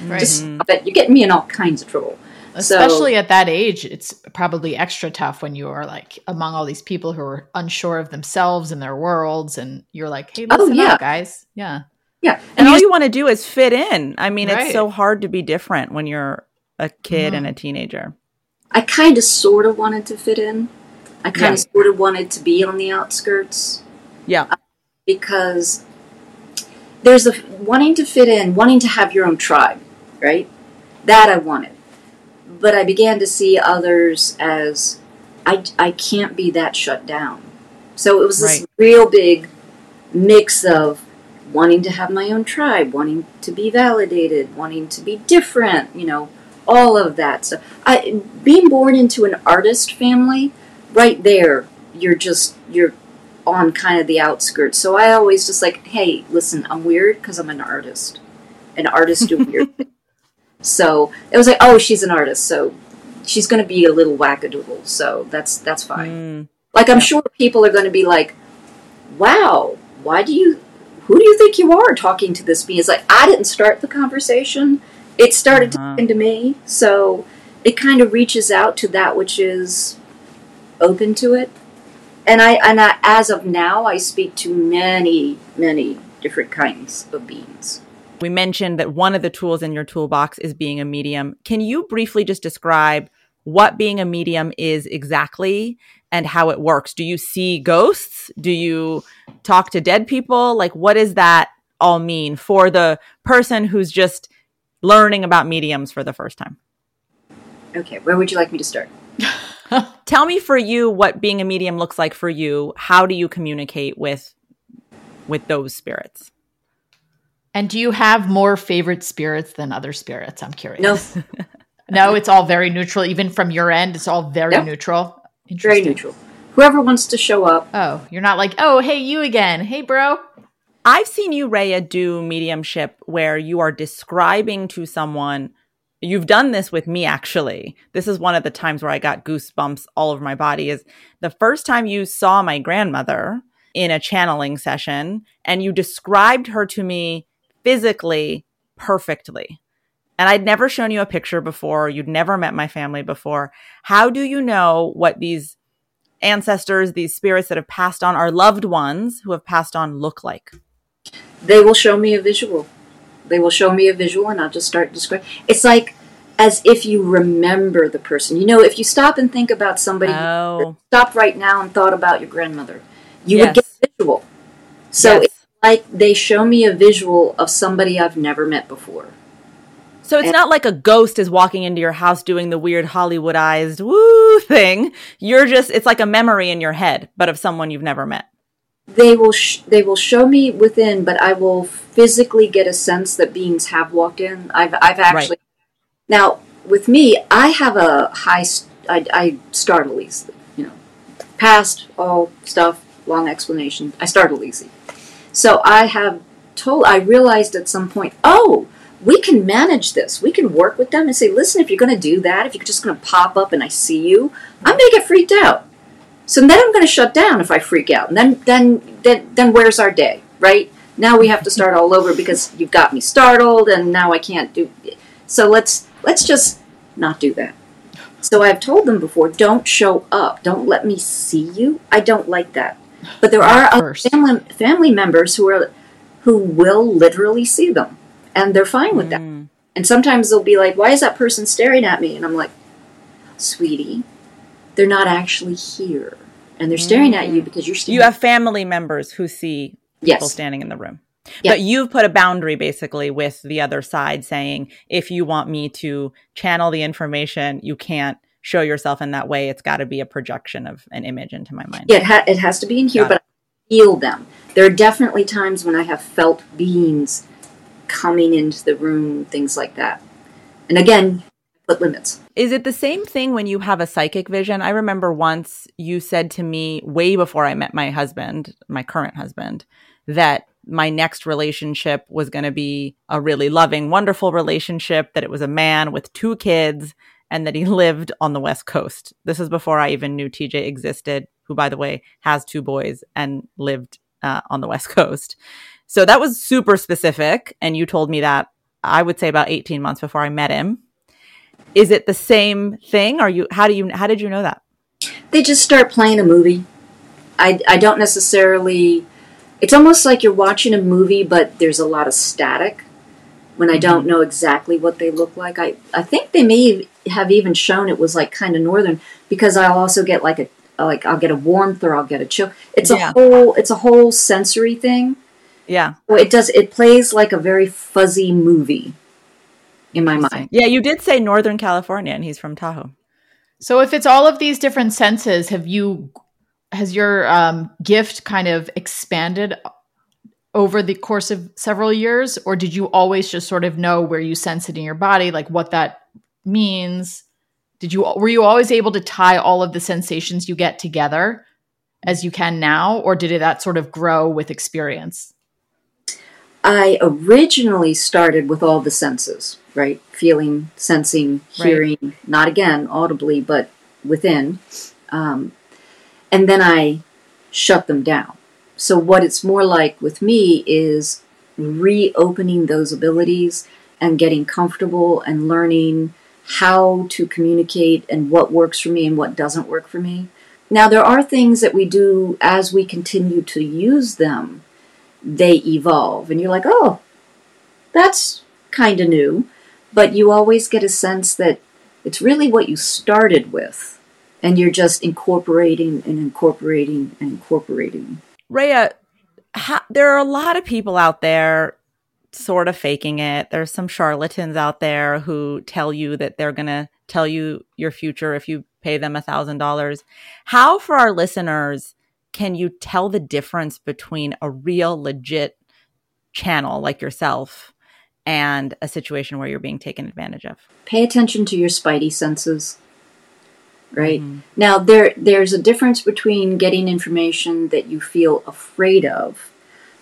Speaker 3: Right.
Speaker 1: Just stop it. You're getting me in all kinds of trouble. So-
Speaker 3: Especially at that age, it's probably extra tough when you are like among all these people who are unsure of themselves and their worlds, and you're like, "Hey,
Speaker 1: Oh,
Speaker 3: listen
Speaker 1: yeah.
Speaker 3: up, guys." Yeah,
Speaker 1: Yeah,
Speaker 2: And
Speaker 1: you
Speaker 2: all
Speaker 1: just-
Speaker 2: you want to do is fit in. I mean,
Speaker 3: Right.
Speaker 2: it's so hard to be different when you're a kid
Speaker 3: Mhm.
Speaker 2: and a teenager.
Speaker 1: I kind of sort of wanted to fit in. I kind
Speaker 2: Yeah.
Speaker 1: of sort of wanted to be on the outskirts
Speaker 2: Yeah.
Speaker 1: because there's a wanting to fit in, wanting to have your own tribe, right? That I wanted. But I began to see others as I, I can't be that shut down. So it was this
Speaker 2: Right.
Speaker 1: real big mix of wanting to have my own tribe, wanting to be validated, wanting to be different, you know, all of that. So I being born into an artist family, right there, you're just you're on kind of the outskirts. So I always just like, hey, listen, I'm weird because I'm an artist. An artist do [LAUGHS] weird things. So it was like, oh, she's an artist, so she's going to be a little wackadoodle. So that's that's fine.
Speaker 2: Mm.
Speaker 1: Like I'm sure people are going to be like, "Wow, why do you? Who do you think you are talking to this being?" It's like I didn't start the conversation; it started
Speaker 2: Uh-huh.
Speaker 1: talking to me. So it kind of reaches out to that which is open to it. And I and I, as of now, I speak to many, many different kinds of beings.
Speaker 2: We mentioned that one of the tools in your toolbox is being a medium. Can you briefly just describe what being a medium is exactly and how it works? Do you see ghosts? Do you talk to dead people? Like, what does that all mean for the person who's just learning about mediums for the first time?
Speaker 1: Okay, where would you like me to start? [LAUGHS]
Speaker 2: Tell me for you what being a medium looks like for you. How do you communicate with with those spirits?
Speaker 3: And do you have more favorite spirits than other spirits? I'm curious.
Speaker 1: No, [LAUGHS]
Speaker 3: no, it's all very neutral. Even from your end, it's all very
Speaker 1: Yep.
Speaker 3: neutral.
Speaker 1: very
Speaker 3: Interesting.
Speaker 1: neutral. Whoever wants to show up,
Speaker 3: Oh, you're not like, oh, hey, you again. Hey, bro.
Speaker 2: I've seen you, Rhea, do mediumship where you are describing to someone. You've done this with me, actually. This is one of the times where I got goosebumps all over my body. Is the first time you saw my grandmother in a channeling session and you described her to me physically perfectly. and I'd never shown you a picture before. You'd never met my family before. How do you know what these ancestors, these spirits that have passed on, our loved ones who have passed on, look like?
Speaker 1: They will show me a visual. They will show me a visual, and I'll just start describing. It's like as if you remember the person. You know, if you stop and think about somebody,
Speaker 2: Oh,
Speaker 1: stop right now and thought about your grandmother, you
Speaker 2: Yes.
Speaker 1: would get a visual. So
Speaker 2: Yes.
Speaker 1: Like they show me a visual of somebody I've never met before.
Speaker 2: So it's
Speaker 1: And-
Speaker 2: not like a ghost is walking into your house doing the weird Hollywoodized woo thing. You're just it's like a memory in your head, but of someone you've never met.
Speaker 1: They will sh- they will show me within, but I will physically get a sense that beings have walked in. I've I've actually now with me, I have a high. St- I, I startle easily. You know, past all stuff, long explanation. I startle easy. So I have told. I realized at some point, oh, we can manage this. We can work with them and say, listen, if you're going to do that, if you're just going to pop up and I see you, I'm going to get freaked out. So then I'm going to shut down if I freak out. And then, then, then, then where's our day, right? Now we have to start all over because you've got me startled, and now I can't do. It. So let's let's just not do that. So I've told them before, don't show up. Don't let me see you. I don't like that. But there are other family family members who are who will literally see them, and they're fine with that.
Speaker 2: Mm.
Speaker 1: And sometimes they'll be like, "Why is that person staring at me?" And I'm like, "Sweetie, they're not actually here, and they're staring at you because you're
Speaker 2: You have family members who see people
Speaker 1: yes,
Speaker 2: standing in the room.
Speaker 1: Yeah.
Speaker 2: But you've put a boundary basically with the other side saying, if you want me to channel the information, you can't show yourself in that way. It's got to be a projection of an image into my mind.
Speaker 1: yeah, it, ha- it has to be in here,
Speaker 2: Got
Speaker 1: but I feel them. There are definitely times when I have felt beings coming into the room, things like that. And again, put limits.
Speaker 2: Is it the same thing when you have a psychic vision? I remember once you said to me way before I met my husband, my current husband, that my next relationship was going to be a really loving, wonderful relationship, that it was a man with two kids and that he lived on the West Coast. This is before I even knew TJ existed, who, by the way, has two boys and lived uh, on the West Coast. So that was super specific. And you told me that I would say about 18 months before I met him. Is it the same thing? Are you, how do you, how did you know that?
Speaker 1: They just start playing a movie. I, I don't necessarily. It's almost like you're watching a movie, but there's a lot of static. When I don't know exactly what they look like, I I think they may have even shown it was like kind of northern because I'll also get like a like I'll get a warmth or I'll get a chill. It's
Speaker 2: Yeah.
Speaker 1: a whole it's a whole sensory thing.
Speaker 2: Yeah.
Speaker 1: Well, it does it plays like a very fuzzy movie in my mind.
Speaker 2: Yeah. You did say Northern California and he's from Tahoe.
Speaker 3: So if it's all of these different senses, have you has your um, gift kind of expanded over the course of several years, or did you always just sort of know where you sense it in your body, like what that means? Did you were you always able to tie all of the sensations you get together as you can now, or did it that sort of grow with experience?
Speaker 1: I originally started with all the senses, right? Feeling, sensing,
Speaker 2: Right.
Speaker 1: hearing, not again audibly, but within. Um, and then I shut them down. So, what it's more like with me is reopening those abilities and getting comfortable and learning how to communicate and what works for me and what doesn't work for me. Now, there are things that we do as we continue to use them they evolve. And you're like oh that's kind of new. But you always get a sense that it's really what you started with and you're just incorporating and incorporating and incorporating
Speaker 2: Rhea, ha- there are a lot of people out there sort of faking it. There's some charlatans out there who tell you that they're going to tell you your future if you pay them a thousand dollars. How, for our listeners, can you tell the difference between a real, legit channel like yourself and a situation where you're being taken advantage of?
Speaker 1: pay attention to your spidey senses right
Speaker 2: Mhm.
Speaker 1: now there there's a difference between getting information that you feel afraid of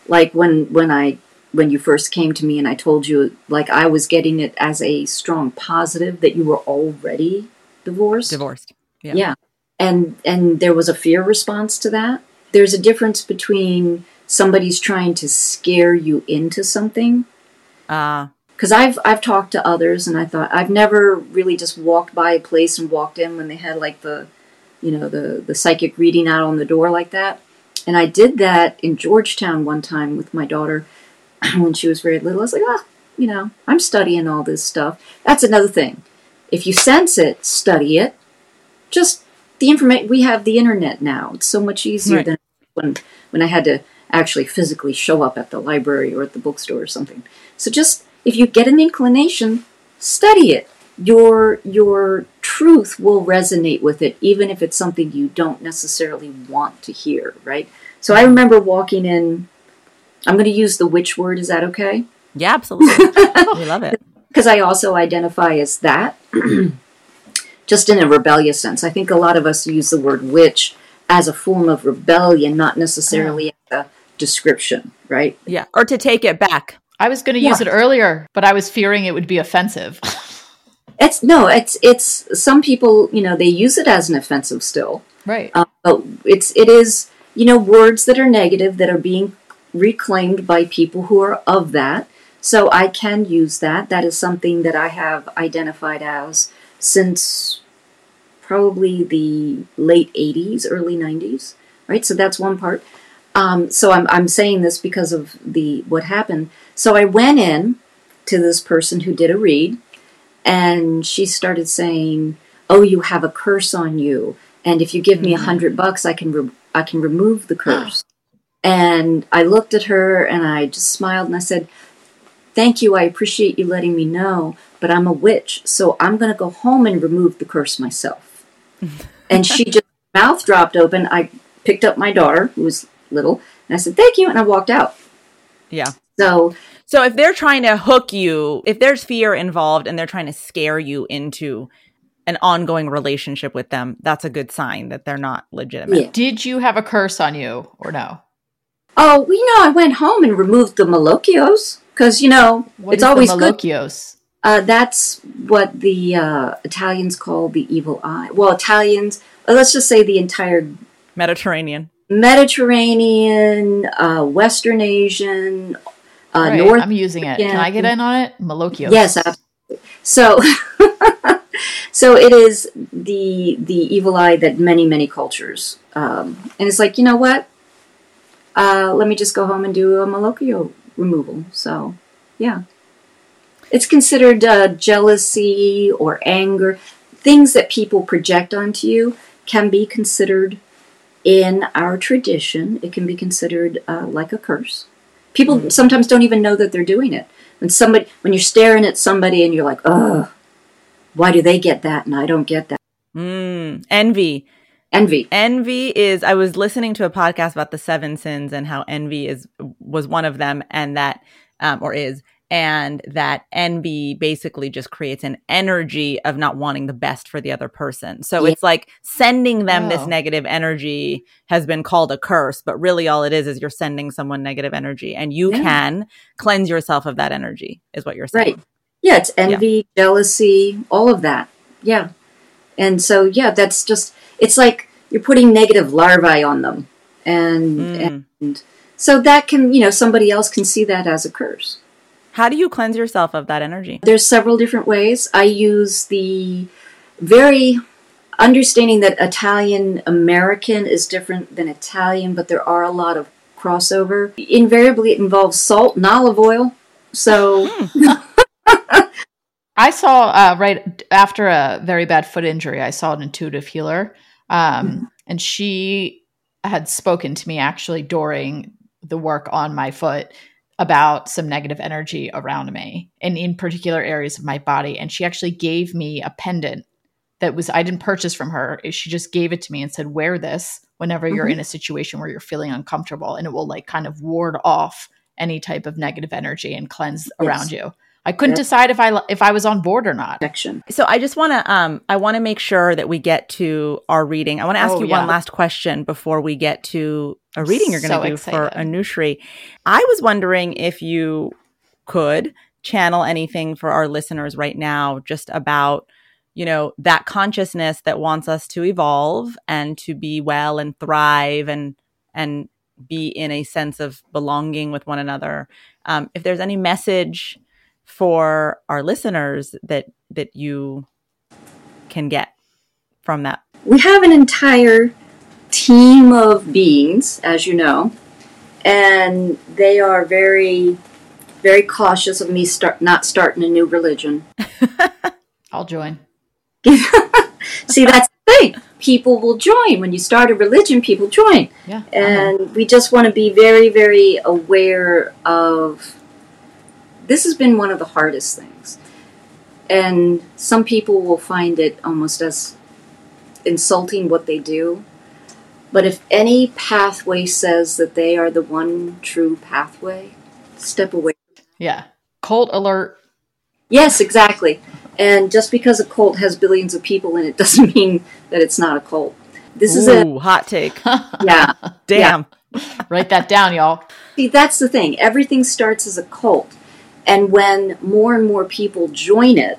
Speaker 1: like when when i when you first came to me and i told you like i was getting it as a strong positive that you were already divorced
Speaker 2: Divorced. Yeah.
Speaker 1: yeah. And and there was a fear response to that. There's a difference between somebody's trying to scare you into something
Speaker 2: Uh,
Speaker 1: because I've I've talked to others and I thought I've never really just walked by a place and walked in when they had like the you know the the psychic reading out on the door like that. And I did that in Georgetown one time with my daughter [CLEARS THROAT] when she was very little. I was like, ah, you know, I'm studying all this stuff. That's another thing. If you sense it, study it. Just the information we have the internet now. It's so much easier
Speaker 2: Right.
Speaker 1: than when when I had to actually physically show up at the library or at the bookstore or something. So just if you get an inclination, study it. Your your truth will resonate with it, even if it's something you don't necessarily want to hear, right? So I remember walking in. I'm going to use the witch word. Is that okay?
Speaker 2: Yeah, absolutely. we love it. [LAUGHS]
Speaker 1: Because I also identify as that, [CLEARS THROAT] just in a rebellious sense. I think a lot of us use the word witch as a form of rebellion, not necessarily as a description, right?
Speaker 2: Yeah. Or to take it back.
Speaker 3: I was going to use it earlier, but I was fearing it would be offensive. [LAUGHS]
Speaker 1: It's no, it's it's some people, you know, they use it as an offensive still.
Speaker 3: right.
Speaker 1: Uh, but it's it is you know words that are negative that are being reclaimed by people who are of that. So I can use that. That is something that I have identified as since probably the late '80s, early '90s. Right. So that's one part. Um, so I'm I'm saying this because of the what happened. So I went in to this person who did a read, and she started saying, "Oh, you have a curse on you." and if you give me a hundred bucks, I can re- I can remove the curse. and I looked at her and I just smiled and I said, "Thank you. I appreciate you letting me know, but I'm a witch, so I'm going to go home and remove the curse myself." [LAUGHS] and she just mouth dropped open. I picked up my daughter, who was little, and I said, "Thank you," and I walked out.
Speaker 2: Yeah.
Speaker 1: So
Speaker 2: So if they're trying to hook you, if there's fear involved and they're trying to scare you into an ongoing relationship with them, that's a good sign that they're not legitimate.
Speaker 1: Yeah.
Speaker 3: Did you have a curse on you or no?
Speaker 1: Oh, well, you know, I went home and removed the Malocchios because you know
Speaker 3: What
Speaker 1: it's
Speaker 3: is the
Speaker 1: always good.
Speaker 3: Malocchios?
Speaker 1: Uh, that's what the uh, Italians call the evil eye. Well, Italians, uh, let's just say the entire
Speaker 2: Mediterranean.
Speaker 1: Mediterranean, uh, Western Asian, uh,
Speaker 3: Right,
Speaker 1: North.
Speaker 3: I'm using it. Can I get in on it? Malocchios.
Speaker 1: Yes, absolutely. So, [LAUGHS] so it is the the evil eye that many many cultures, um, and it's like you know what? Uh, let me just go home and do a Malocchio removal. So, yeah, it's considered uh, jealousy or anger, things that people project onto you can be considered in our tradition. It can be considered uh, like a curse. People sometimes don't even know that they're doing it. When somebody, when you're staring at somebody and you're like, "Ugh, why do they get that and I don't get that?"
Speaker 2: Mm, envy.
Speaker 1: Envy.
Speaker 2: Envy is I was listening to a podcast about the seven sins and how envy is was one of them and that um, or is and that envy basically just creates an energy of not wanting the best for the other person. So
Speaker 1: Yeah.
Speaker 2: it's like sending them this
Speaker 3: Oh.
Speaker 2: negative energy has been called a curse, but really all it is is you're sending someone negative energy and you
Speaker 1: Yeah.
Speaker 2: can cleanse yourself of that energy is what you're saying.
Speaker 1: Right. Yeah, it's envy, jealousy, all of that. Yeah. And so, yeah, that's just, it's like you're putting negative larvae on them. And,
Speaker 2: Mm.
Speaker 1: and so that can, you know, somebody else can see that as a curse.
Speaker 2: How do you cleanse yourself of that energy?
Speaker 1: There's several different ways. I use the very understanding that Italian American is different than Italian, but there are a lot of crossover. Invariably, it involves salt and olive oil. So, [LAUGHS]
Speaker 3: I saw uh, right after a very bad foot injury, I saw an intuitive healer, um, and she had spoken to me actually during the work on my foot about some negative energy around me and in particular areas of my body. And she actually gave me a pendant that was I didn't purchase from her. She just gave it to me and said, "Wear this whenever you're
Speaker 1: Mhm.
Speaker 3: in a situation where you're feeling uncomfortable, and it will like kind of ward off any type of negative energy and cleanse around you." I couldn't
Speaker 1: Yeah.
Speaker 3: decide if I if I was on board or not.
Speaker 1: protection.
Speaker 2: So I just want to um I want to make sure that we get to our reading. I want to ask
Speaker 3: Oh,
Speaker 2: you
Speaker 3: yeah.
Speaker 2: one last question before we get to a reading you're going to
Speaker 3: So
Speaker 2: do for
Speaker 3: excited.
Speaker 2: Anushree. I was wondering if you could channel anything for our listeners right now just about you know that consciousness that wants us to evolve and to be well and thrive and and be in a sense of belonging with one another um, if there's any message for our listeners that that you can get from that?
Speaker 1: We have an entire team of beings, as you know, and they are very, very cautious of me start not starting a new religion. [LAUGHS]
Speaker 3: I'll join. [LAUGHS]
Speaker 1: See, that's the thing. People will join when you start a religion. People join,
Speaker 3: Yeah.
Speaker 1: and we just want to be very, very aware of. This has been one of the hardest things, and some people will find it almost as insulting what they do. But if any pathway says that they are the one true pathway, step away.
Speaker 3: yeah. Cult alert.
Speaker 1: Yes, exactly. And just because a cult has billions of people in it [LAUGHS] doesn't mean that it's not a cult. This is a
Speaker 2: hot take. [LAUGHS] [LAUGHS]
Speaker 1: yeah.
Speaker 2: Damn.
Speaker 3: Write that down, y'all.
Speaker 1: See, that's the thing. Everything starts as a cult. And when more and more people join it,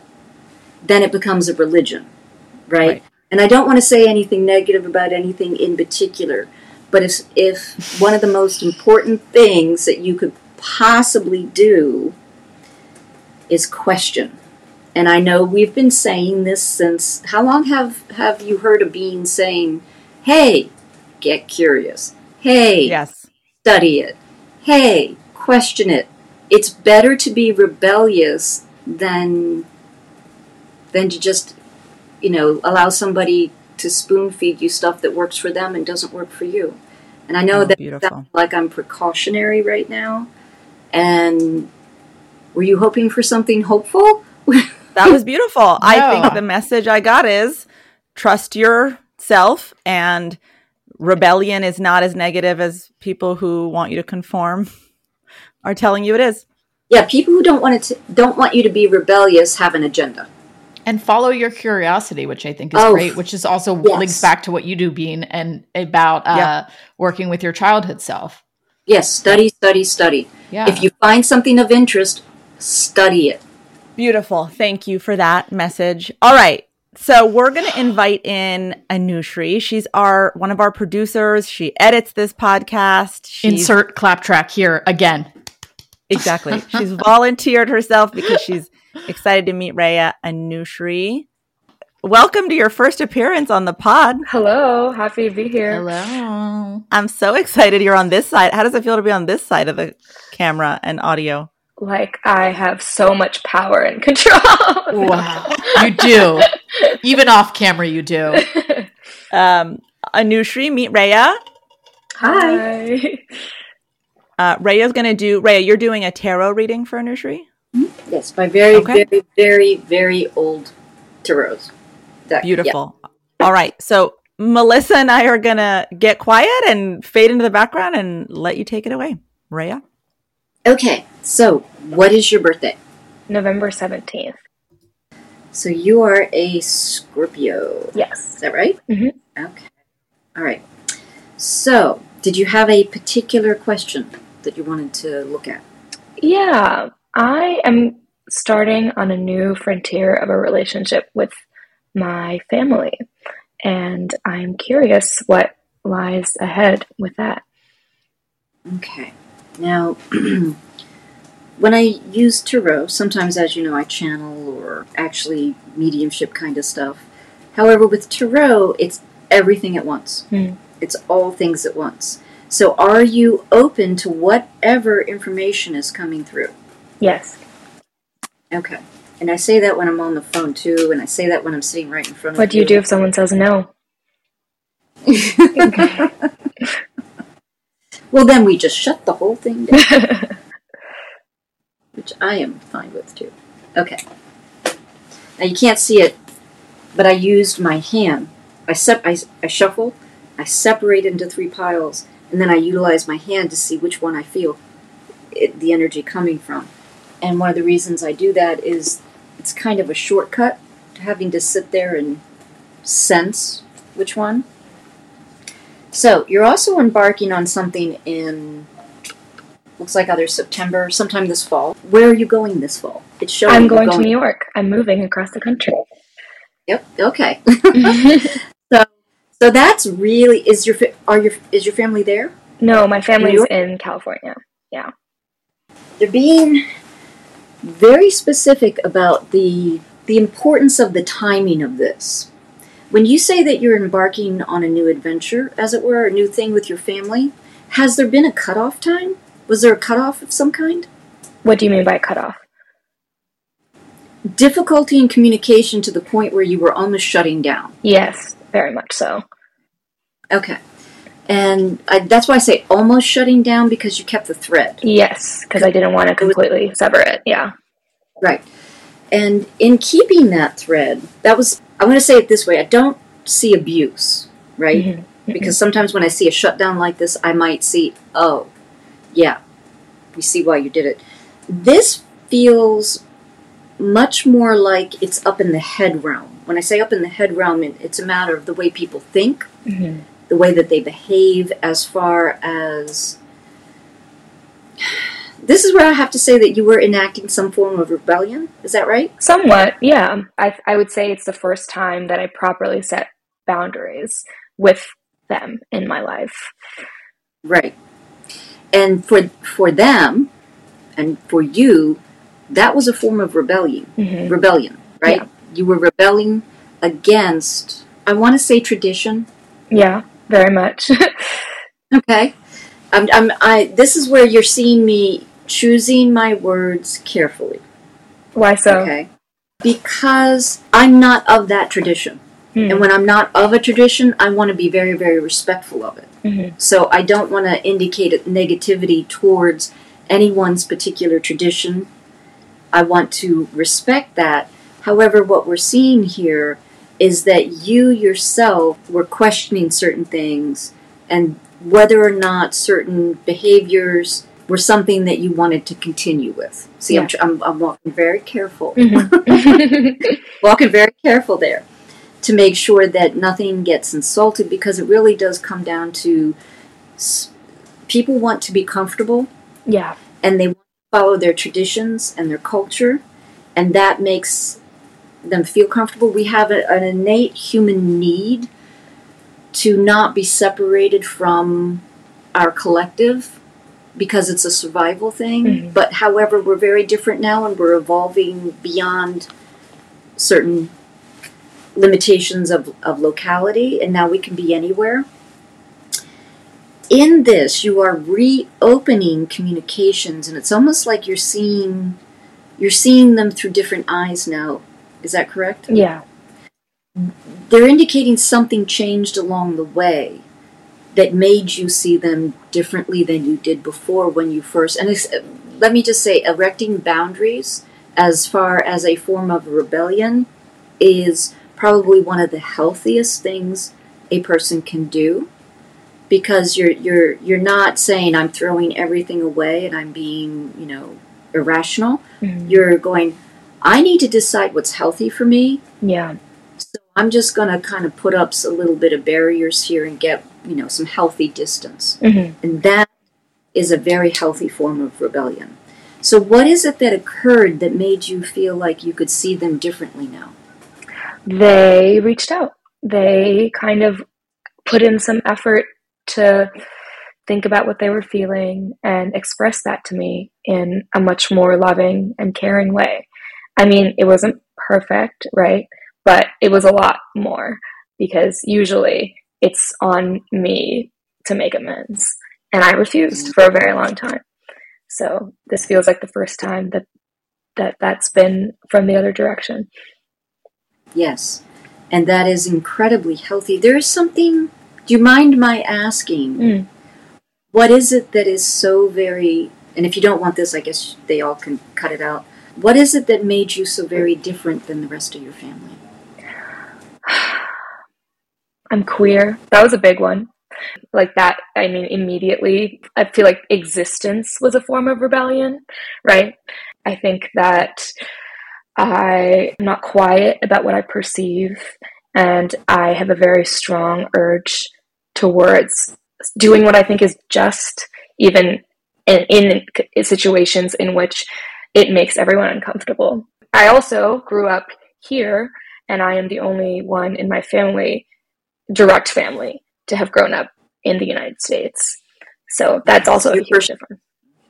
Speaker 1: then it becomes a religion, right?
Speaker 2: Right.
Speaker 1: And I don't want to say anything negative about anything in particular, but if, if one of the most important things that you could possibly do is question. And I know we've been saying this since how long have have you heard a being saying, "Hey, get curious. Hey,
Speaker 2: Yes.
Speaker 1: study it. Hey, question it. It's better to be rebellious than than to just, you know, allow somebody to spoon feed you stuff that works for them and doesn't work for you. And I know
Speaker 2: Oh,
Speaker 1: that
Speaker 2: beautiful.
Speaker 1: sounds like I'm precautionary right now. And were you hoping for something hopeful? [LAUGHS]
Speaker 2: That was beautiful. I think the message I got is trust yourself and rebellion is not as negative as people who want you to conform are telling you it is.
Speaker 1: yeah, people who don't want it to, don't want you to be rebellious have an agenda.
Speaker 3: And follow your curiosity, which I think is
Speaker 1: Oh,
Speaker 3: great, which is also
Speaker 1: yes.
Speaker 3: links back to what you do, Bean, and about uh,
Speaker 2: Yeah.
Speaker 3: working with your childhood self.
Speaker 1: Yes, study, study, study.
Speaker 3: Yeah.
Speaker 1: If you find something of interest, study it.
Speaker 2: Beautiful. Thank you for that message. All right. So we're going to invite in Anushree. She's our one of our producers. She edits this podcast. She's,
Speaker 3: Insert clap track here again.
Speaker 2: Exactly. She's volunteered herself because she's excited to meet Rhea Anushree. Welcome to your first appearance on the pod.
Speaker 4: Hello, happy to be here.
Speaker 3: Hello.
Speaker 2: I'm so excited you're on this side. How does it feel to be on this side of the camera and audio?
Speaker 4: Like I have so much power and control.
Speaker 3: Wow. You do. Even off camera, you do. [LAUGHS]
Speaker 2: Um, Anushree, meet Rhea.
Speaker 1: Hi.
Speaker 4: Hi.
Speaker 2: Uh, Rhea's going to do, Rhea, you're doing a tarot reading for Anushree?
Speaker 1: Yes, my very,
Speaker 2: Okay.
Speaker 1: very, very, very old tarots. That-
Speaker 2: Beautiful. All right. So Melissa and I are going to get quiet and fade into the background and let you take it away. Rhea?
Speaker 1: yeah. Okay, so what is your birthday?
Speaker 4: November 17th.
Speaker 1: So you are a Scorpio.
Speaker 4: Yes.
Speaker 1: Is that right?
Speaker 4: Mhm.
Speaker 1: Okay. All right. So, did you have a particular question that you wanted to look at?
Speaker 4: Yeah, I am starting on a new frontier of a relationship with my family, and I'm curious what lies ahead with that.
Speaker 1: Okay. Now, [CLEARS THROAT] when I use tarot, sometimes, as you know, I channel or actually mediumship kind of stuff. However, with tarot, it's everything at once.
Speaker 4: Hmm.
Speaker 1: It's all things at once. So, are you open to whatever information is coming through?
Speaker 4: Yes.
Speaker 1: Okay. And I say that when I'm on the phone too, and I say that when I'm sitting right in front of
Speaker 4: What do you do if someone says no? [LAUGHS]
Speaker 1: well, then we just shut the whole thing down. [LAUGHS] which I am fine with too. Okay. Now you can't see it, but I used my hand. I sep- I, I shuffle, I separate into three piles, and then I utilize my hand to see which one I feel it, the energy coming from. And one of the reasons I do that is it's kind of a shortcut to having to sit there and sense which one. So you're also embarking on something in looks like either September, sometime this fall. Where are you going this fall? It's showing
Speaker 4: I'm
Speaker 1: you're
Speaker 4: going to New York. I'm moving across the country.
Speaker 1: Yep. Okay. [LAUGHS] [LAUGHS] so so that's really is your are your is your family there?
Speaker 4: no, my family's
Speaker 1: York?
Speaker 4: in California. Yeah.
Speaker 1: They're being very specific about the the importance of the timing of this. When you say that you're embarking on a new adventure, as it were, a new thing with your family, has there been a cutoff time? Was there a cutoff of some kind?
Speaker 4: What do you mean by a cutoff?
Speaker 1: Difficulty in communication to the point where you were almost shutting down.
Speaker 4: Yes, very much so.
Speaker 1: Okay. And I, that's why I say almost shutting down because you kept the thread.
Speaker 4: Yes, because I didn't want to completely sever it. Yeah.
Speaker 1: Right. And in keeping that thread, that was, I'm going to say it this way I don't see abuse, right?
Speaker 4: Mm-hmm.
Speaker 1: Because sometimes when I see a shutdown like this, I might see, oh, yeah, we see why you did it. This feels much more like it's up in the head realm. When I say up in the head realm, it's a matter of the way people think,
Speaker 4: Mm-hmm.
Speaker 1: the way that they behave, as far as. This is where I have to say that you were enacting some form of rebellion. Is that right?
Speaker 4: Somewhat, yeah. I, I would say it's the first time that I properly set boundaries with them in my life.
Speaker 1: Right. And for for them, and for you, that was a form of rebellion.
Speaker 4: Mhm.
Speaker 1: Rebellion, right?
Speaker 4: Yeah.
Speaker 1: You were rebelling against. I want to say tradition.
Speaker 4: Yeah, very much. [LAUGHS]
Speaker 1: Okay. I'm, I'm, I. This is where you're seeing me choosing my words carefully.
Speaker 4: Why so?
Speaker 1: Okay. Because I'm not of that tradition.
Speaker 4: Hmm.
Speaker 1: And when I'm not of a tradition, I want to be very, very respectful of it.
Speaker 4: Mhm.
Speaker 1: So I don't want to indicate negativity towards anyone's particular tradition. I want to respect that. However, what we're seeing here is that you yourself were questioning certain things and whether or not certain behaviors were something that you wanted to continue with. See, I'm, tr- I'm, I'm walking very careful
Speaker 4: Mhm. [LAUGHS]
Speaker 1: walking very careful there to make sure that nothing gets insulted because it really does come down to s- people want to be comfortable
Speaker 4: yeah.
Speaker 1: and they want to follow their traditions and their culture and that makes them feel comfortable we have a, an innate human need to not be separated from our collective because it's a survival thing
Speaker 4: Mhm.
Speaker 1: but however we're very different now and we're evolving beyond certain limitations of, of locality and now we can be anywhere in this you are reopening communications and it's almost like you're seeing you're seeing them through different eyes now is that correct
Speaker 4: Yeah.
Speaker 1: they're indicating something changed along the way that made you see them differently than you did before when you first and let me just say erecting boundaries as far as a form of rebellion is probably one of the healthiest things a person can do because you're you're you're not saying I'm throwing everything away and I'm being, you know, irrational.
Speaker 4: Mhm.
Speaker 1: You're going I need to decide what's healthy for me
Speaker 4: Yeah.
Speaker 1: so I'm just going to kind of put up a little bit of barriers here and get, you know, some healthy distance.
Speaker 4: Mhm.
Speaker 1: And that is a very healthy form of rebellion. So what is it that occurred that made you feel like you could see them differently now?
Speaker 4: They reached out. They kind of put in some effort to think about what they were feeling and express that to me in a much more loving and caring way. I mean, it wasn't perfect, right? But it was a lot more because usually it's on me to make amends. And I refused for a very long time. So this feels like the first time that, that that's been from the other direction.
Speaker 1: Yes. And that is incredibly healthy. There is something do you mind my asking
Speaker 4: Mm.
Speaker 1: what is it that is so very and if you don't want this I guess they all can cut it out. What is it that made you so very different than the rest of your family?
Speaker 4: I'm queer. That was a big one. Like that, I mean, immediately, I feel like existence was a form of rebellion, right? I think that I am not quiet about what I perceive, and I have a very strong urge towards doing what I think is just, even in, in situations in which it makes everyone uncomfortable. I also grew up here, and I am the only one in my family direct family to have grown up in the United States. So that's also a huge difference.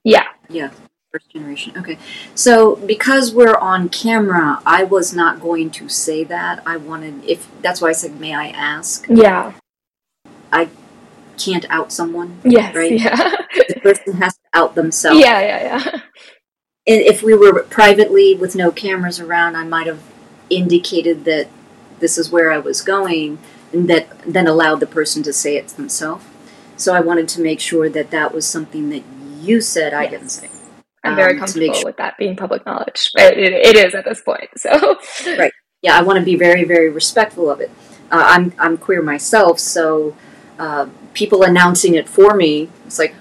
Speaker 4: Yeah.
Speaker 1: Yeah. first generation. Okay. So because we're on camera, I was not going to say that. I wanted if that's why I said may I ask.
Speaker 4: Yeah.
Speaker 1: I can't out someone.
Speaker 4: Yes.
Speaker 1: Right.
Speaker 4: Yeah.
Speaker 1: The person has to out themselves.
Speaker 4: yeah. Yeah. Yeah.
Speaker 1: And if we were privately with no cameras around, I might have indicated that this is where I was going, that then allowed the person to say it themselves. So I wanted to make sure that that was something that you said I
Speaker 4: Yes.
Speaker 1: didn't say.
Speaker 4: I'm very
Speaker 1: Um,
Speaker 4: comfortable
Speaker 1: sure-
Speaker 4: with that being public knowledge. It, it, it is at this point. So. [LAUGHS]
Speaker 1: Right. Yeah, I want to be very, very respectful of it. Uh, I'm I'm queer myself, so uh, people announcing it for me, it's like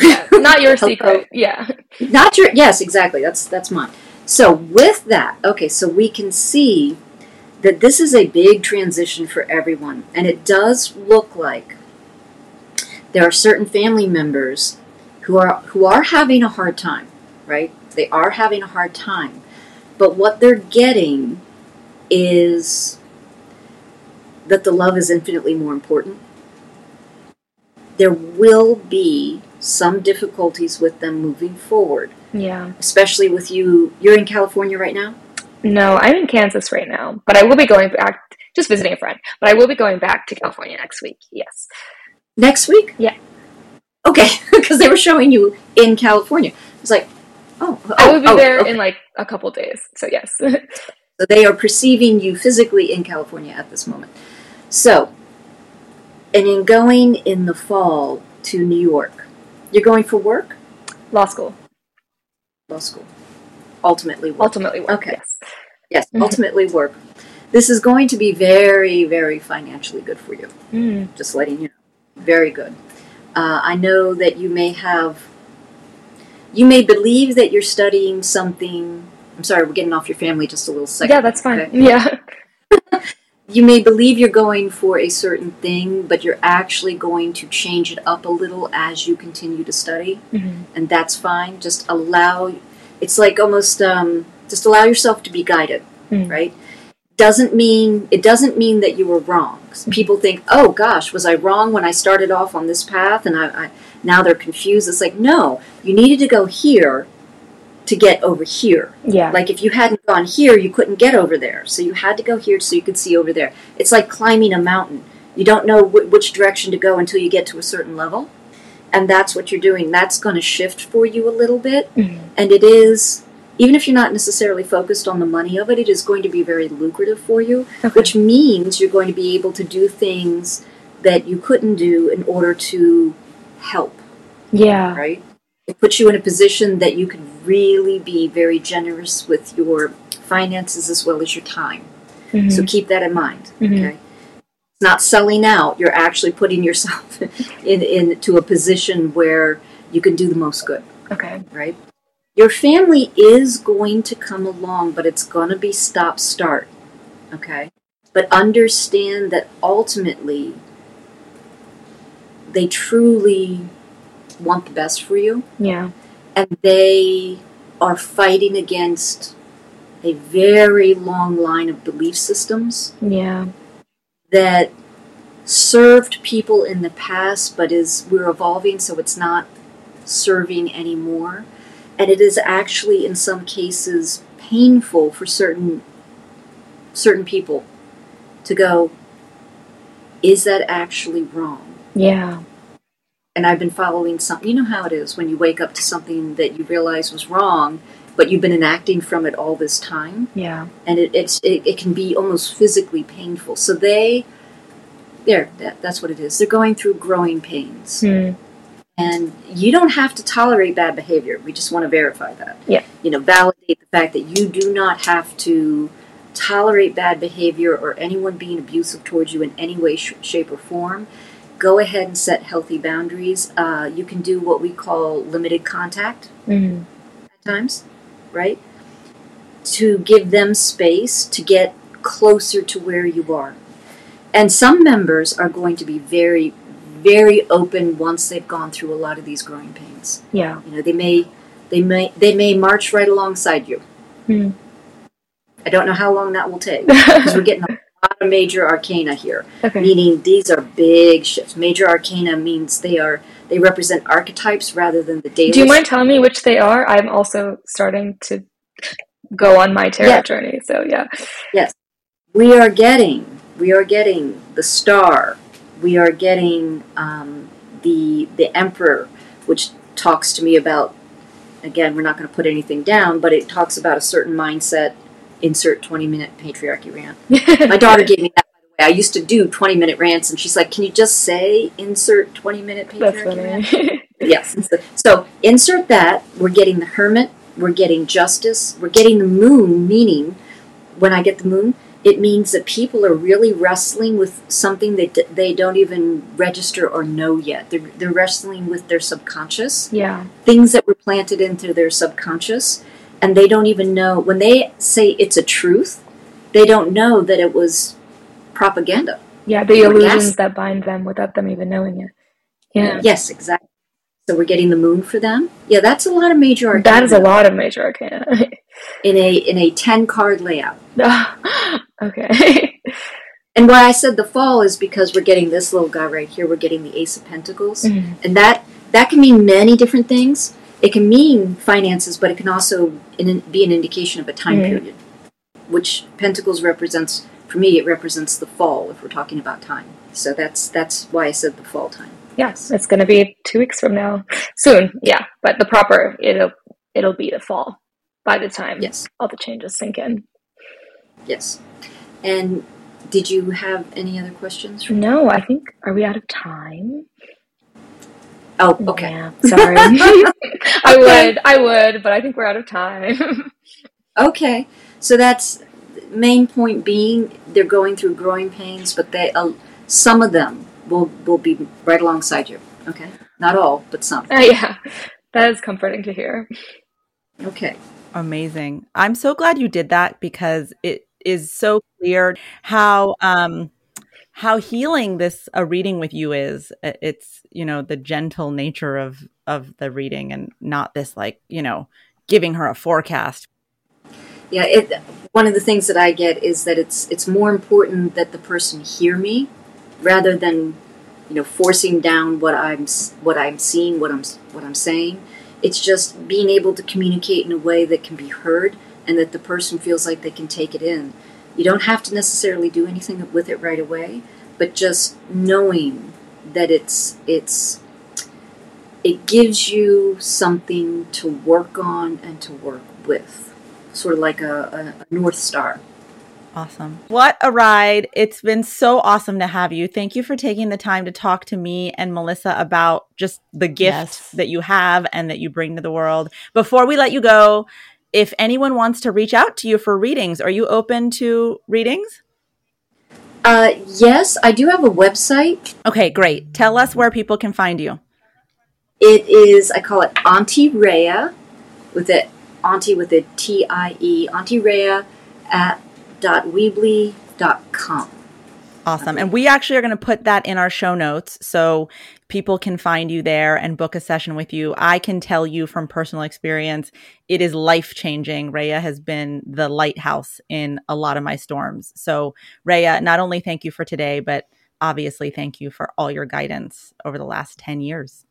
Speaker 4: Yeah, not your [LAUGHS] secret. Yeah.
Speaker 1: Not your yes, exactly. That's that's mine. So with that, okay, so we can see that this is a big transition for everyone, and it does look like there are certain family members who are who are having a hard time, right? They are having a hard time, but what they're getting is that the love is infinitely more important. There will be some difficulties with them moving forward,
Speaker 4: Yeah.
Speaker 1: especially with you. You're in California right now?
Speaker 4: No, I'm in Kansas right now, but I will be going back, just visiting a friend, but I will be going back to California next week. Yes.
Speaker 1: Next week?
Speaker 4: Yeah.
Speaker 1: Okay, [LAUGHS] because they were showing you in California. It's like, oh, oh
Speaker 4: I
Speaker 1: oh,
Speaker 4: will be
Speaker 1: oh,
Speaker 4: there
Speaker 1: okay.
Speaker 4: in like a couple days. So, yes. [LAUGHS]
Speaker 1: So they are perceiving you physically in California at this moment. So, and in going in the fall to New York, you're going for work?
Speaker 4: Law school.
Speaker 1: Law school. Ultimately work.
Speaker 4: Ultimately work.
Speaker 1: Okay.
Speaker 4: Yes.
Speaker 1: Yes,
Speaker 4: Mhm.
Speaker 1: ultimately work. This is going to be very, very financially good for you.
Speaker 4: Mm.
Speaker 1: Just letting you know. Very good. Uh, I know that you may have, you may believe that you're studying something. I'm sorry, we're getting off your family just a little second.
Speaker 4: Yeah, that's fine.
Speaker 1: okay?
Speaker 4: Yeah. [LAUGHS]
Speaker 1: You may believe you're going for a certain thing, but you're actually going to change it up a little as you continue to study,
Speaker 4: Mhm.
Speaker 1: and that's fine. Just allow. It's like almost um, just allow yourself to be guided,
Speaker 4: Mm.
Speaker 1: right? Doesn't mean it doesn't mean that you were wrong. People think, "Oh gosh, was I wrong when I started off on this path?" And I, I now they're confused. It's like, no, you needed to go here to get over here.
Speaker 4: Yeah.
Speaker 1: Like if you hadn't gone here, you couldn't get over there. So you had to go here so you could see over there. It's like climbing a mountain. You don't know wh- which direction to go until you get to a certain level. And that's what you're doing. That's going to shift for you a little bit.
Speaker 4: Mhm.
Speaker 1: And it is, even if you're not necessarily focused on the money of it, it is going to be very lucrative for you,
Speaker 4: Okay.
Speaker 1: which means you're going to be able to do things that you couldn't do in order to help
Speaker 4: yeah.
Speaker 1: right? It puts you in a position that you can really be very generous with your finances as well as your time.
Speaker 4: Mhm.
Speaker 1: So keep that in mind.
Speaker 4: Mhm.
Speaker 1: Okay. It's not selling out. You're actually putting yourself [LAUGHS] in into a position where you can do the most good,
Speaker 4: Okay.
Speaker 1: right? Your family is going to come along, but it's going to be stop start. Okay? But understand that ultimately they truly want the best for you
Speaker 4: Yeah.
Speaker 1: and they are fighting against a very long line of belief systems
Speaker 4: Yeah.
Speaker 1: That served people in the past but is we're evolving so it's not serving anymore and it is actually in some cases painful for certain certain people to go is that actually wrong
Speaker 4: Yeah.
Speaker 1: and I've been following something. You know how it is when you wake up to something that you realize was wrong, but you've been enacting from it all this time,
Speaker 4: Yeah.
Speaker 1: and it, it's it, it can be almost physically painful. So they, there, that, that's what it is. They're going through growing pains,
Speaker 4: Mm.
Speaker 1: and you don't have to tolerate bad behavior. We just want to verify that.
Speaker 4: Yeah.
Speaker 1: You know, validate the fact that you do not have to tolerate bad behavior or anyone being abusive towards you in any way, sh- shape, or form go ahead and set healthy boundaries. Uh, you can do what we call limited contact
Speaker 4: Mm.
Speaker 1: at times, right? To give them space to get closer to where you are. And some members are going to be very, very open once they've gone through a lot of these growing pains.
Speaker 4: Yeah.
Speaker 1: You know, they may, they may, they may march right alongside you.
Speaker 4: Hmm.
Speaker 1: I don't know how long that will take [LAUGHS] because we're getting a lot of major arcana here,
Speaker 4: Okay.
Speaker 1: meaning these are big shifts. Major arcana means they are they represent archetypes rather than the daily.
Speaker 4: Do you mind telling me which they are? I'm also starting to go on my tarot
Speaker 1: Yeah.
Speaker 4: journey. So yeah. Yes.
Speaker 1: We are getting we are getting the star we are getting um, the the emperor which talks to me about again we're not going to put anything down but it talks about a certain mindset insert 20 minute patriarchy rant [LAUGHS] my daughter gave me that by the way i used to do 20 minute rants and she's like can you just say insert 20 minute patriarchy [LAUGHS] yes. So, so insert that. We're getting the hermit. We're getting justice. We're getting the moon, meaning when I get the moon, it means that people are really wrestling with something that d- they don't even register or know yet. They're, they're wrestling with their subconscious,
Speaker 4: yeah.
Speaker 1: things that were planted into their subconscious, and they don't even know. When they say it's a truth, they don't know that it was propaganda.
Speaker 4: Yeah, the illusions that bind them without them even knowing it. Yeah.
Speaker 1: Yes, exactly. So we're getting the moon for them. Yeah, that's a lot of major arcana.
Speaker 4: That is a lot of major arcana. [LAUGHS]
Speaker 1: in a in a 10 card layout. [LAUGHS]
Speaker 4: okay. [LAUGHS]
Speaker 1: And why I said the fall is because we're getting this little guy right here. We're getting the Ace of Pentacles,
Speaker 4: Mhm.
Speaker 1: and that that can mean many different things. It can mean finances, but it can also in, be an indication of a time
Speaker 4: Mhm.
Speaker 1: period, which Pentacles represents. For me, it represents the fall if we're talking about time. So that's that's why I said the fall time.
Speaker 4: Yes, it's going to be two weeks from now, soon. Yeah, but the proper it'll it'll be the fall by the time
Speaker 1: Yes,
Speaker 4: all the changes sink in.
Speaker 1: yes. And did you have any other questions?
Speaker 4: No, I think are we out of time?
Speaker 1: oh, okay.
Speaker 4: Yeah, sorry. [LAUGHS] I would, I would, but I think we're out of time. [LAUGHS]
Speaker 1: Okay, so that's main point being they're going through growing pains, but they uh, some of them will will be right alongside you. Okay, not all, but some.
Speaker 4: Uh, yeah, that is comforting to hear.
Speaker 1: Okay,
Speaker 2: Amazing. I'm so glad you did that because it is so clear how um how healing this a reading with you is. It's, you know, the gentle nature of of the reading and not this like, you know, giving her a forecast.
Speaker 1: Yeah. It one of the things that I get is that it's it's more important that the person hear me rather than you know forcing down what I'm what I'm seeing, what I'm what I'm saying. It's just being able to communicate in a way that can be heard and that the person feels like they can take it in. You don't have to necessarily do anything with it right away, but just knowing that it's it's it gives you something to work on and to work with, sort of like a, a, a north star.
Speaker 2: Awesome. What a ride. It's been so awesome to have you. Thank you for taking the time to talk to me and Melissa about just the gift
Speaker 3: Yes.
Speaker 2: that you have and that you bring to the world. Before we let you go, if anyone wants to reach out to you for readings, are you open to readings?
Speaker 1: Uh, yes, I do have a website.
Speaker 2: Okay, great. Tell us where people can find you.
Speaker 1: It is I call it Auntie Rhea, with it Auntie with a T I E Auntie Rhea at dot weebly dot com.
Speaker 2: Awesome. And we actually are going to put that in our show notes so people can find you there and book a session with you. I can tell you from personal experience, it is life changing. Rhea has been the lighthouse in a lot of my storms. So, Rhea, not only thank you for today, but obviously thank you for all your guidance over the last 10 years.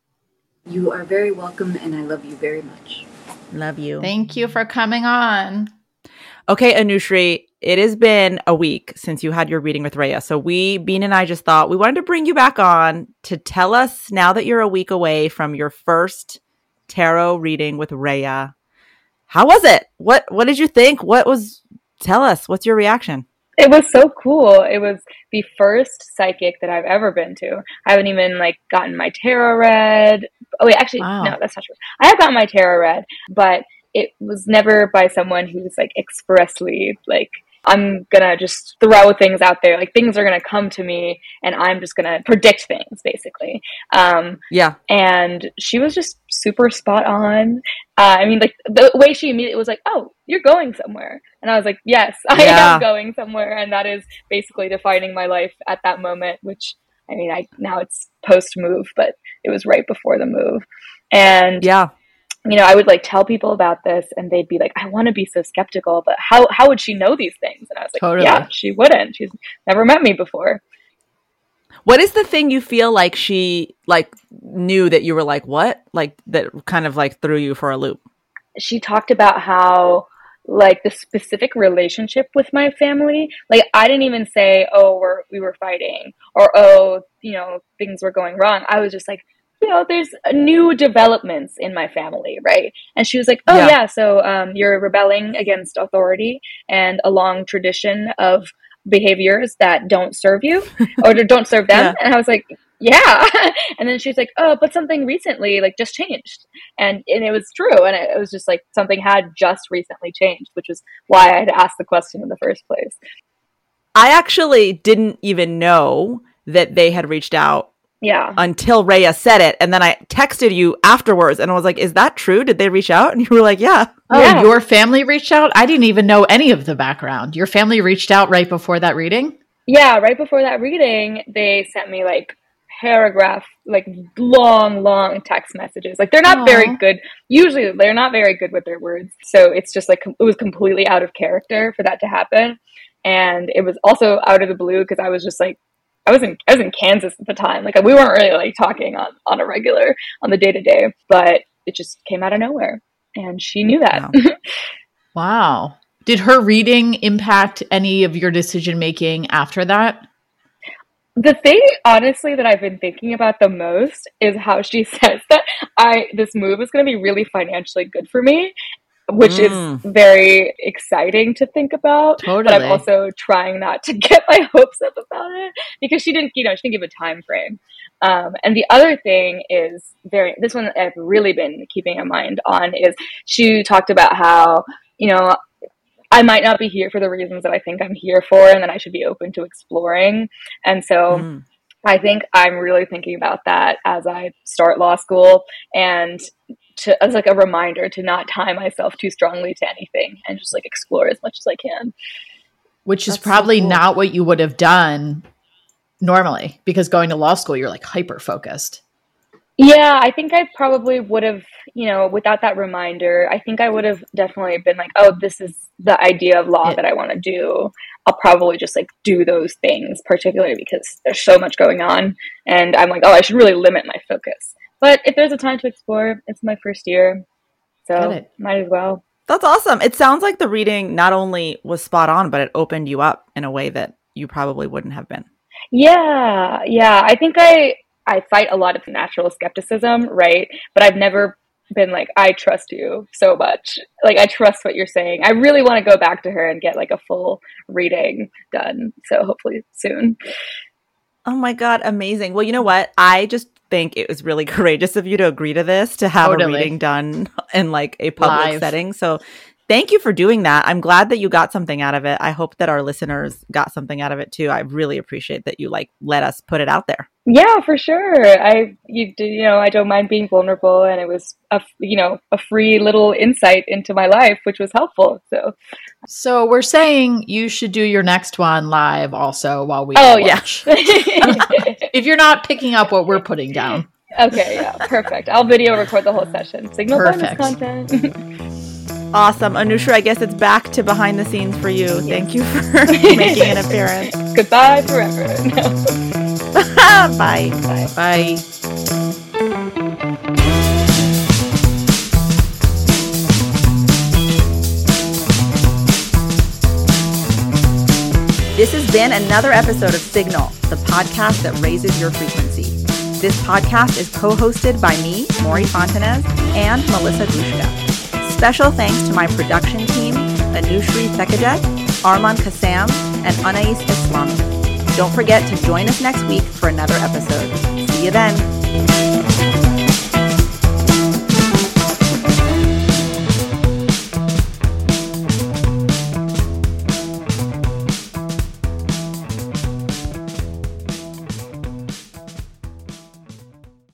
Speaker 1: You are very welcome, and I love you very much.
Speaker 2: Love you.
Speaker 3: Thank you for coming on.
Speaker 2: Okay, Anushree, it has been a week since you had your reading with Rhea. So we, Bean and I just thought we wanted to bring you back on to tell us now that you're a week away from your first tarot reading with Rhea. How was it? What what did you think? What was tell us, what's your reaction?
Speaker 4: It was so cool. It was the first psychic that I've ever been to. I haven't even like gotten my tarot read. Oh wait, actually,
Speaker 2: Wow.
Speaker 4: no, that's not true. I have gotten my tarot read, but it was never by someone who's like expressly like I'm gonna just throw things out there. Like things are gonna come to me, and I'm just gonna predict things, basically. Um,
Speaker 2: Yeah.
Speaker 4: and she was just super spot on. Uh, I mean, like the way she immediately was like, "Oh, you're going somewhere," and I was like, "Yes, [LAUGHS] I
Speaker 2: Yeah.
Speaker 4: am going somewhere," and that is basically defining my life at that moment. Which I mean, I now it's post move, but it was right before the move, and
Speaker 2: Yeah.
Speaker 4: You know, I would like tell people about this and they'd be like, I want to be so skeptical, but how, how would she know these things? And I was like,
Speaker 3: Totally.
Speaker 4: yeah, she wouldn't. She's never met me before.
Speaker 2: What is the thing you feel like she like knew that you were like what? Like that kind of like threw you for a loop.
Speaker 4: She talked about how like the specific relationship with my family, like I didn't even say, oh, we're, we were fighting or, oh, you know, things were going wrong. I was just like, you know, there's new developments in my family, right? And she was like, oh,
Speaker 2: Yeah.
Speaker 4: yeah, so um, you're rebelling against authority and a long tradition of behaviors that don't serve you [LAUGHS] or don't serve them.
Speaker 2: Yeah.
Speaker 4: And I was like, yeah. [LAUGHS] and then she's like, oh, but something recently like just changed. And, and it was true. And it, it was just like something had just recently changed, which was why I had asked the question in the first place.
Speaker 2: I actually didn't even know that they had reached out
Speaker 4: Yeah.
Speaker 2: until Rhea said it. And then I texted you afterwards and I was like, Is that true? Did they reach out? [LAUGHS] And you were like, Yeah.
Speaker 3: Oh,
Speaker 4: Yeah.
Speaker 3: your family reached out? I didn't even know any of the background. Your family reached out right before that reading?
Speaker 4: Yeah. Right before that reading, they sent me like paragraph, like long, long text messages. Like they're not
Speaker 3: Aw.
Speaker 4: very good. Usually they're not very good with their words. So it's just like, it was completely out of character for that to happen. And it was also out of the blue because I was just like, I was in I was in Kansas at the time. Like we weren't really like talking on on a regular on the day to day, but it just came out of nowhere, and she knew that.
Speaker 3: Wow. [LAUGHS] Did her reading impact any of your decision making after that?
Speaker 4: the thing honestly that I've been thinking about the most is how she [LAUGHS] says that I this move is going to be really financially good for me, which
Speaker 2: Mm.
Speaker 4: is very exciting to think about. But I'm also trying not to [LAUGHS] get my hopes up about it because she didn't, you know, she didn't give a time frame. Um, and the other thing is very this one I've really been keeping in mind on is she talked about how you know I might not be here for the reasons that I think I'm here for, and that I should be open to exploring. And so
Speaker 2: Mm.
Speaker 4: I think I'm really thinking about that as I start law school and to as like a reminder to not tie myself too strongly to anything and just like explore as much as I can.
Speaker 3: Which is
Speaker 2: That's so
Speaker 3: probably
Speaker 2: cool.
Speaker 3: not what you would have done normally because going to law school, you're like hyper focused.
Speaker 4: Yeah, I think I probably would have, you know, without that reminder, I think I would have definitely been like, oh, this is the idea of law
Speaker 3: Yeah.
Speaker 4: that I want to do. I'll probably just like do those things, particularly because there's so much going on. And I'm like, oh, I should really limit my focus. But if there's a time to explore, it's my first year. So might as well.
Speaker 2: That's awesome. It sounds like the reading not only was spot on, but it opened you up in a way that you probably wouldn't have been.
Speaker 4: Yeah, yeah. I think I I fight a lot of natural skepticism, right? But I've never been like, I trust you so much. Like I trust what you're saying. I really want to go back to her and get like a full reading done. So hopefully soon.
Speaker 2: Oh my God, amazing. Well, you know what? I just think it was really [LAUGHS] courageous of you to agree to this, to have
Speaker 3: Totally.
Speaker 2: a reading done in like a public
Speaker 3: Live.
Speaker 2: setting. So thank you for doing that. I'm glad that you got something out of it. I hope that our listeners got something out of it too. I really appreciate that you like let us put it out there.
Speaker 4: Yeah, for sure. I you you know I don't mind being vulnerable, and it was a f- you know a free little insight into my life, which was helpful. So
Speaker 3: So we're saying you should do your next one live also while we
Speaker 4: oh yeah. [LAUGHS]
Speaker 3: If you're not picking up what we're putting down.
Speaker 4: okay, yeah, perfect. I'll video record the whole session. Signal
Speaker 3: Perfect.
Speaker 4: bonus content. [LAUGHS]
Speaker 2: Awesome. Anushree, I guess it's back to behind the scenes for you. Thank you for [LAUGHS] making an appearance. [LAUGHS]
Speaker 4: Goodbye forever. [LAUGHS] No.
Speaker 2: Bye.
Speaker 3: Bye.
Speaker 2: This has been another episode of Signal, the podcast that raises your frequency. This podcast is co-hosted by me, Mory Fontanez, and Melissa Glushka. Special thanks to my production team, Anushree Thekadek, Arman Kassam, and Anais Islam. Don't forget to join us next week for another episode. See you then.